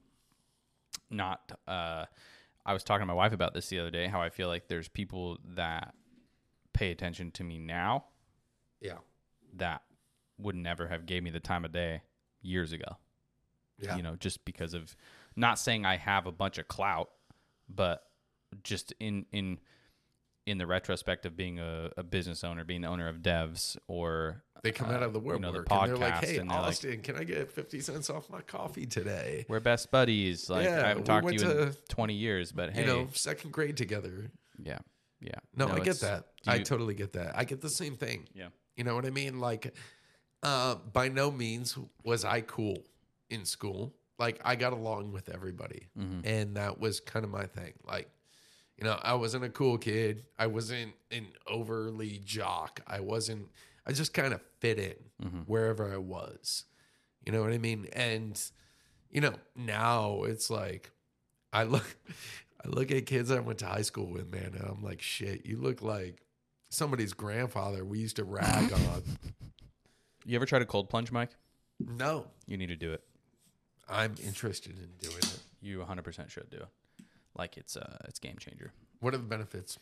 not. Uh, I was talking to my wife about this the other day. How I feel like there's people that pay attention to me now yeah, that would never have gave me the time of day years ago. yeah. You know, just because of not saying I have a bunch of clout, but just in in in the retrospect of being a, a business owner, being the owner of Dev's, or they come out of the uh, you know, the and they're like, podcast, "Hey, they're like, Austin, can I get fifty cents off my coffee today?" we're best buddies. Like Yeah, I haven't we talked to you in to- twenty years, but hey, You know, second grade together. Yeah. Yeah. No, I get that. do I totally get that. I get the same thing. Yeah. You know what I mean? Like, uh, by no means was I cool in school. Like, I got along with everybody, Mm-hmm. and that was kind of my thing. Like, you know, I wasn't a cool kid. I wasn't an overly jock. I wasn't. I just kind of fit in Mm-hmm. wherever I was. You know what I mean? And you know, now it's like I look I look at kids I went to high school with, man, and I'm like, shit, you look like somebody's grandfather we used to rag on. You ever tried a cold plunge, Mike? No, You need to do it. I'm interested in doing it. You 100% should do it. Like it's uh it's game changer. What are the benefits?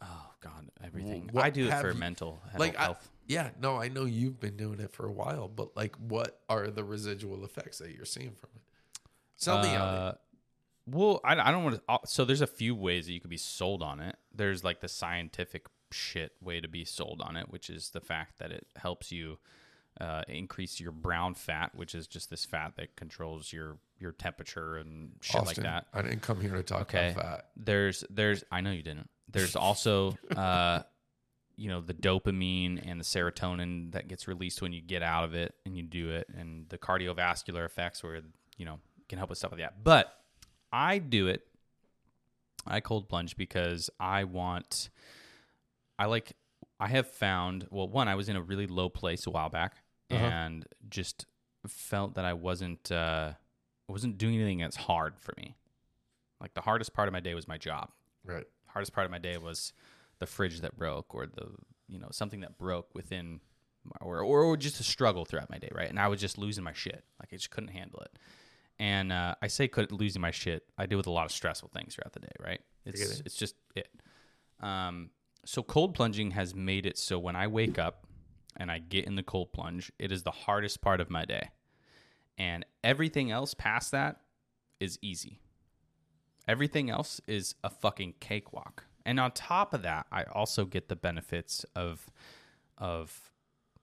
Oh God, everything. what I do it for you- mental Like, I, health. yeah, no, I know you've been doing it for a while, but like, what are the residual effects that you're seeing from it? Sell me on it. Uh, Well, I, I don't want to. So there's a few ways that you could be sold on it. There's like the scientific shit way to be sold on it, which is the fact that it helps you uh, increase your brown fat, which is just this fat that controls your your temperature and shit Austin, like that. I didn't come here to talk Okay. about fat. There's there's I know you didn't. There's also uh you know the dopamine and the serotonin that gets released when you get out of it and you do it, and the cardiovascular effects where you know can help with stuff like that. But I do it. I cold plunge because I want. I like. I have found well. One, I was in a really low place a while back, Uh-huh. and just felt that I wasn't. Uh, I wasn't doing anything that's hard for me. Like the hardest part of my day was my job Right. hardest part of my day was the fridge that broke or the you know something that broke within or, or or just a struggle throughout my day right and i was just losing my shit like i just couldn't handle it and uh, i say could losing my shit i deal with a lot of stressful things throughout the day right it's it. it's just it um, so cold plunging has made it so when i wake up and i get in the cold plunge it is the hardest part of my day and everything else past that is easy Everything else is a fucking cakewalk. And on top of that, I also get the benefits of of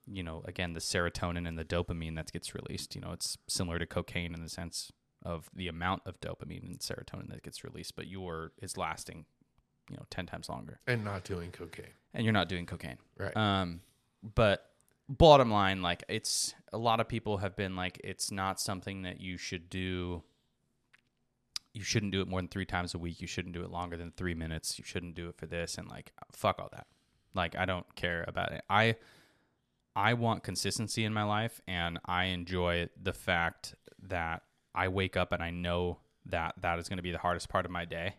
you know, again, the serotonin and the dopamine that gets released. You know, it's similar to cocaine in the sense of the amount of dopamine and serotonin that gets released, but your is lasting, you know, 10 times longer. And not doing cocaine. And you're not doing cocaine. Right. Um, but bottom line, like it's a lot of people have been like, it's not something that you should do. You shouldn't do it more than three times a week. You shouldn't do it longer than three minutes. You shouldn't do it for this and like fuck all that. Like I don't care about it. I I want consistency in my life, and I enjoy the fact that I wake up and I know that that is going to be the hardest part of my day,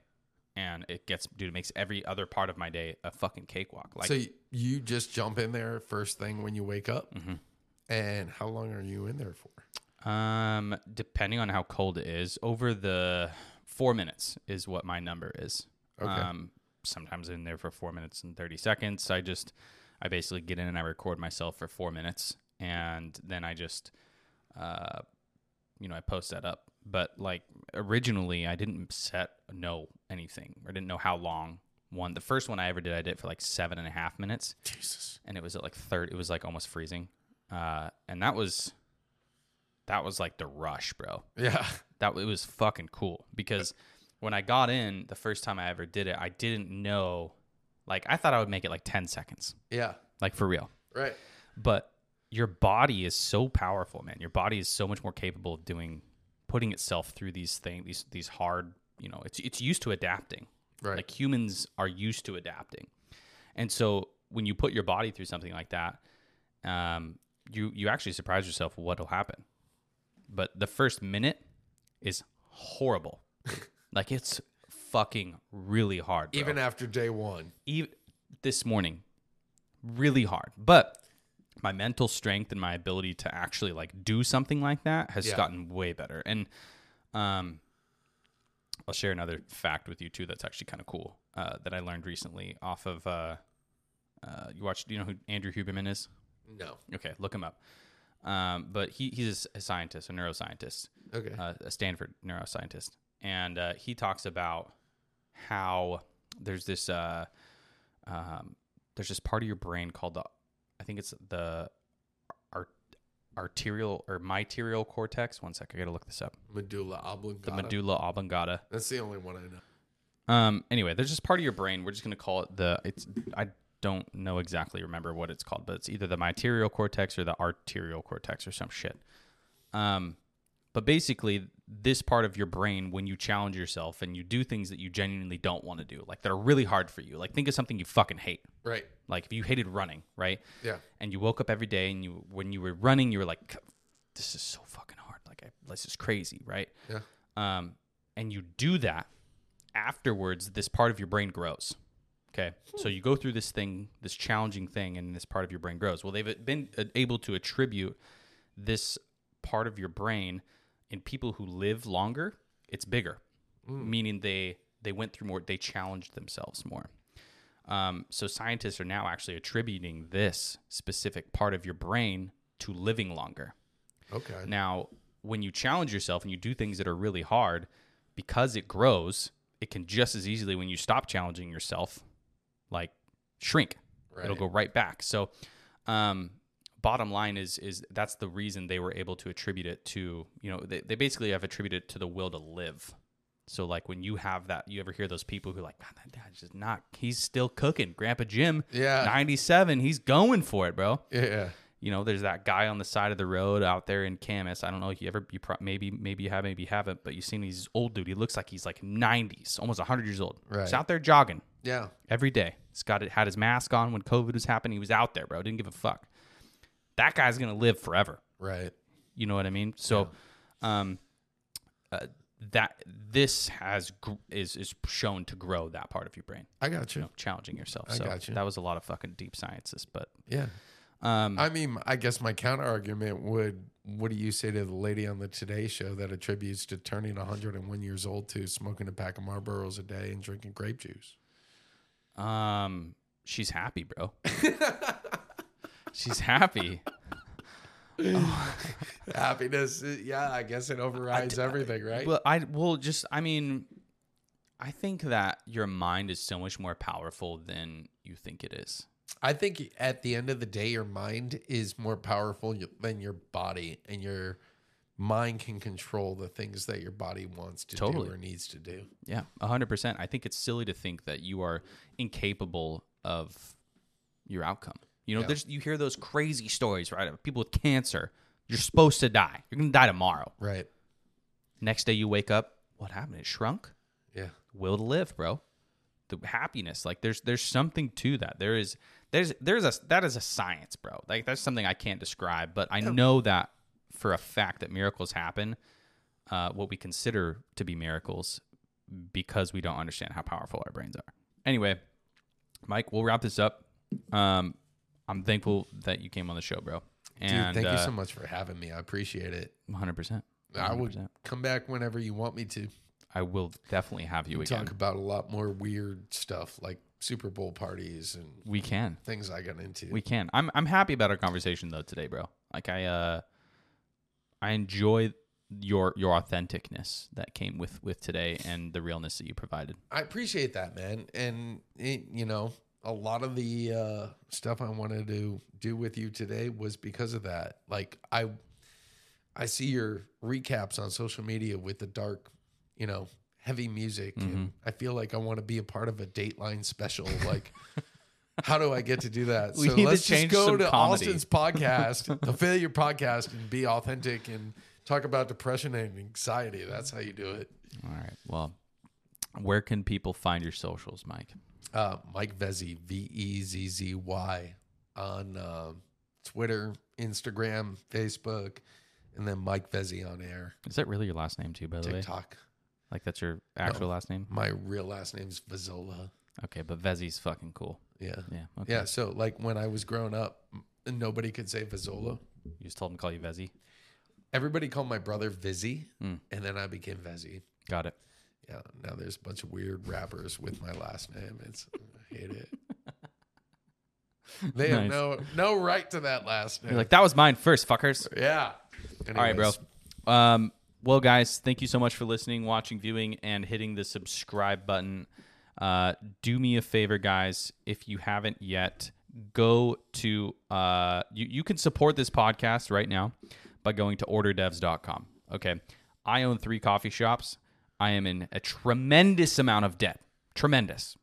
and it gets dude, it makes every other part of my day a fucking cakewalk. Like so you just jump in there first thing when you wake up. Mhm. And how long are you in there for? Um, depending on how cold it is, over the four minutes is what my number is. Okay. Um, sometimes in there for four minutes and thirty seconds. I just, I basically get in and I record myself for four minutes, and then I just, uh, you know, I post that up. But like originally, I didn't set no anything or didn't know how long. One, the first one I ever did, I did it for like seven and a half minutes Jesus. and it was at like third. It was like almost freezing, uh, and that was that was like the rush, bro. Yeah. That it was fucking cool because when I got in the first time I ever did it, I didn't know. Like I thought I would make it like ten seconds, Yeah. like for real. Right. But your body is so powerful, man. Your body is so much more capable of doing, putting itself through these things, these these hard. You know, it's it's used to adapting. Right. Like humans are used to adapting, and so when you put your body through something like that, um, you you actually surprise yourself what will happen. But the first minute is horrible. like it's fucking really hard. Bro Even after day one. even this morning really hard but my mental strength and my ability to actually like do something like that has Yeah. gotten way better and um i'll share another fact with you too that's actually kind of cool uh, that i learned recently off of uh, uh, you watch do you know who andrew huberman is No. okay look him up um, but he, he's a scientist a neuroscientist Okay. uh, a Stanford neuroscientist, and uh, he talks about how there's this uh, um, there's this part of your brain called the think it's the art, arterial or myterial cortex. One sec, I gotta look this up. medulla oblongata. The medulla oblongata. That's the only one I know. Um. Anyway, there's just part of your brain. We're just gonna call it the. It's. I don't know exactly remember what it's called, but it's either the myterial cortex or the arterial cortex or some shit. Um. But basically, this part of your brain, when you challenge yourself and you do things that you genuinely don't want to do, like that are really hard for you, like think of something you fucking hate. Right. Like if you hated running, right? Yeah. and you woke up every day and you when you were running you were like this is so fucking hard like I, this is crazy right Yeah. um and you do that afterwards this part of your brain grows okay so you go through this thing this challenging thing and this part of your brain grows well they've been uh, able to attribute this part of your brain in people who live longer it's bigger meaning they they went through more they challenged themselves more um, so scientists are now actually attributing this specific part of your brain to living longer. Okay. Now, when you challenge yourself and you do things that are really hard, because it grows, it can just as easily when you stop challenging yourself, like shrink. It'll go right back. So, um, bottom line is is that's the reason they were able to attribute it to you know they, they basically have attributed it to the will to live So like when you have that, you ever hear those people who are like, that dad's just not. He's still cooking. Grandpa Jim, Yeah. ninety seven. He's going for it, bro. Yeah. You know, there's that guy on the side of the road out there in Camas. I don't know if you ever, you pro- maybe, maybe you have, maybe you haven't, but you've seen these old dude. He looks like he's like 90s, almost 100 years old. Right. He's out there jogging Yeah. every day. He's got it, had his mask on when COVID was happening. He was out there, bro. Didn't give a fuck. That guy's gonna live forever. Right. You know what I mean? So, um, uh, that this has gr- is is shown to grow that part of your brain. I got you. You know, challenging yourself. I so got you. that was a lot of fucking deep sciences, but Yeah. um, I mean, I guess my counter argument would what do you say to the lady on the Today Show that attributes to turning 101 years old to smoking a pack of Marlboros a day and drinking grape juice? um, she's happy, bro. she's happy. Happiness, uh, yeah, I guess it overrides everything, right? Well, I will just. I mean, I think that your mind is so much more powerful than you think it is. I think at the end of the day, your mind is more powerful than your body, and your mind can control the things that your body wants to Totally. do or needs to do. Yeah, hundred percent. I think it's silly to think that you are incapable of your outcome. You know, Yeah. there's you hear those crazy stories, right? Of people with cancer. You're supposed to die. You're gonna die tomorrow. Right. Next day you wake up. What happened? It shrunk. Yeah. Will to live, bro. The happiness, like there's there's something to that. There is there's there's a that is a science, bro. Like that's something I can't describe, but I know that for a fact that miracles happen. Uh, what we consider to be miracles because we don't understand how powerful our brains are. Anyway, Mike, we'll wrap this up. Um, I'm thankful that you came on the show, bro. Dude, And thank you uh, so much for having me. I appreciate it. 100%. I would come back whenever you want me to. I will definitely have you again. Talk about a lot more weird stuff like Super Bowl parties and We can. things I got into. We can. I'm I'm happy about our conversation though today, bro. Like I uh I enjoy your your authenticness that came with with today and the realness that you provided. I appreciate that, man. And it, you know, a lot of the uh, stuff I wanted to do with you today was because of that. Like I, I see your recaps on social media with the dark, you know, heavy music, Mm-hmm. and I feel like I want to be a part of a Dateline special. Like, how do I get to do that? We so let's just go to comedy. Austin's podcast, the Failure Podcast, and be authentic and talk about depression and anxiety. That's how you do it. All right. Well, where can people find your socials, Mike? Uh, Mike Vezzy, V E Z Z Y, on uh, Twitter, Instagram, Facebook, and then Mike Vezzy on air, Is that really your last name too, by the way? TikTok. Like that's your actual last name? My real last name's Vazola. Okay, but Vezzy's fucking cool. Yeah. Yeah. Okay. Yeah. So, like, when I was growing up, nobody could say Vazola. You just told them to call you Vezzy. Everybody called my brother Vizzy, Mm. and then I became Vezzy. Got it. Yeah. Now there's a bunch of weird rappers with my last name. It's I hate it. They have Nice. no no right to that last name. You're like, that was mine first, fuckers. yeah. All right, bro. Anyways. Um, well, guys, thank you so much for listening, watching, viewing, and hitting the subscribe button. Uh, do me a favor, guys. If you haven't yet, go to uh, you. You can support this podcast right now by going to orderdevs.com. Okay, I own three coffee shops. I am in a tremendous amount of debt. Tremendous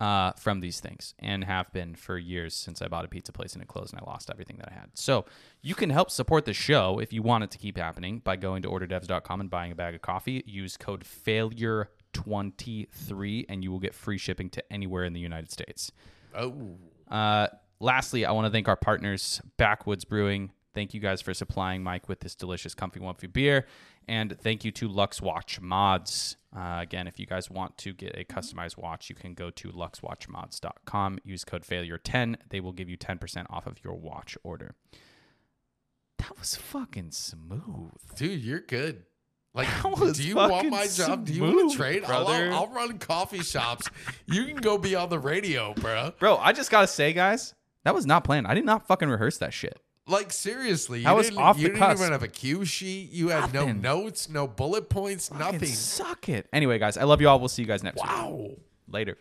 uh, from these things and have been for years since I bought a pizza place and it closed and I lost everything that I had. So you can help support the show if you want it to keep happening by going to orderdevs.com and buying a bag of coffee. Use code failure23 and you will get free shipping to anywhere in the United States. Oh, Uh, lastly, I want to thank our partners, Backwoods Brewing. Thank you guys for supplying Mike with this delicious Comfy Wumpy beer. And thank you to Lux Watch Mods. Uh, again, if you guys want to get a customized watch, you can go to luxwatchmods.com. Use code failure10. They will give you 10% off of your watch order. That was fucking smooth. dude, you're good. Like, do you want my job? Do you want to trade? I'll, brother. I'll, I'll run coffee shops. You can go be on the radio, bro. Bro, I just got to say, guys, that was not planned. I did not fucking rehearse that shit. Like seriously, you That was didn't, off you the didn't cusp. even have a cue sheet. You had Nothing. no notes, no bullet points, Fucking nothing. Suck it. Anyway, guys, I love you all. We'll see you guys next week. Wow. Later.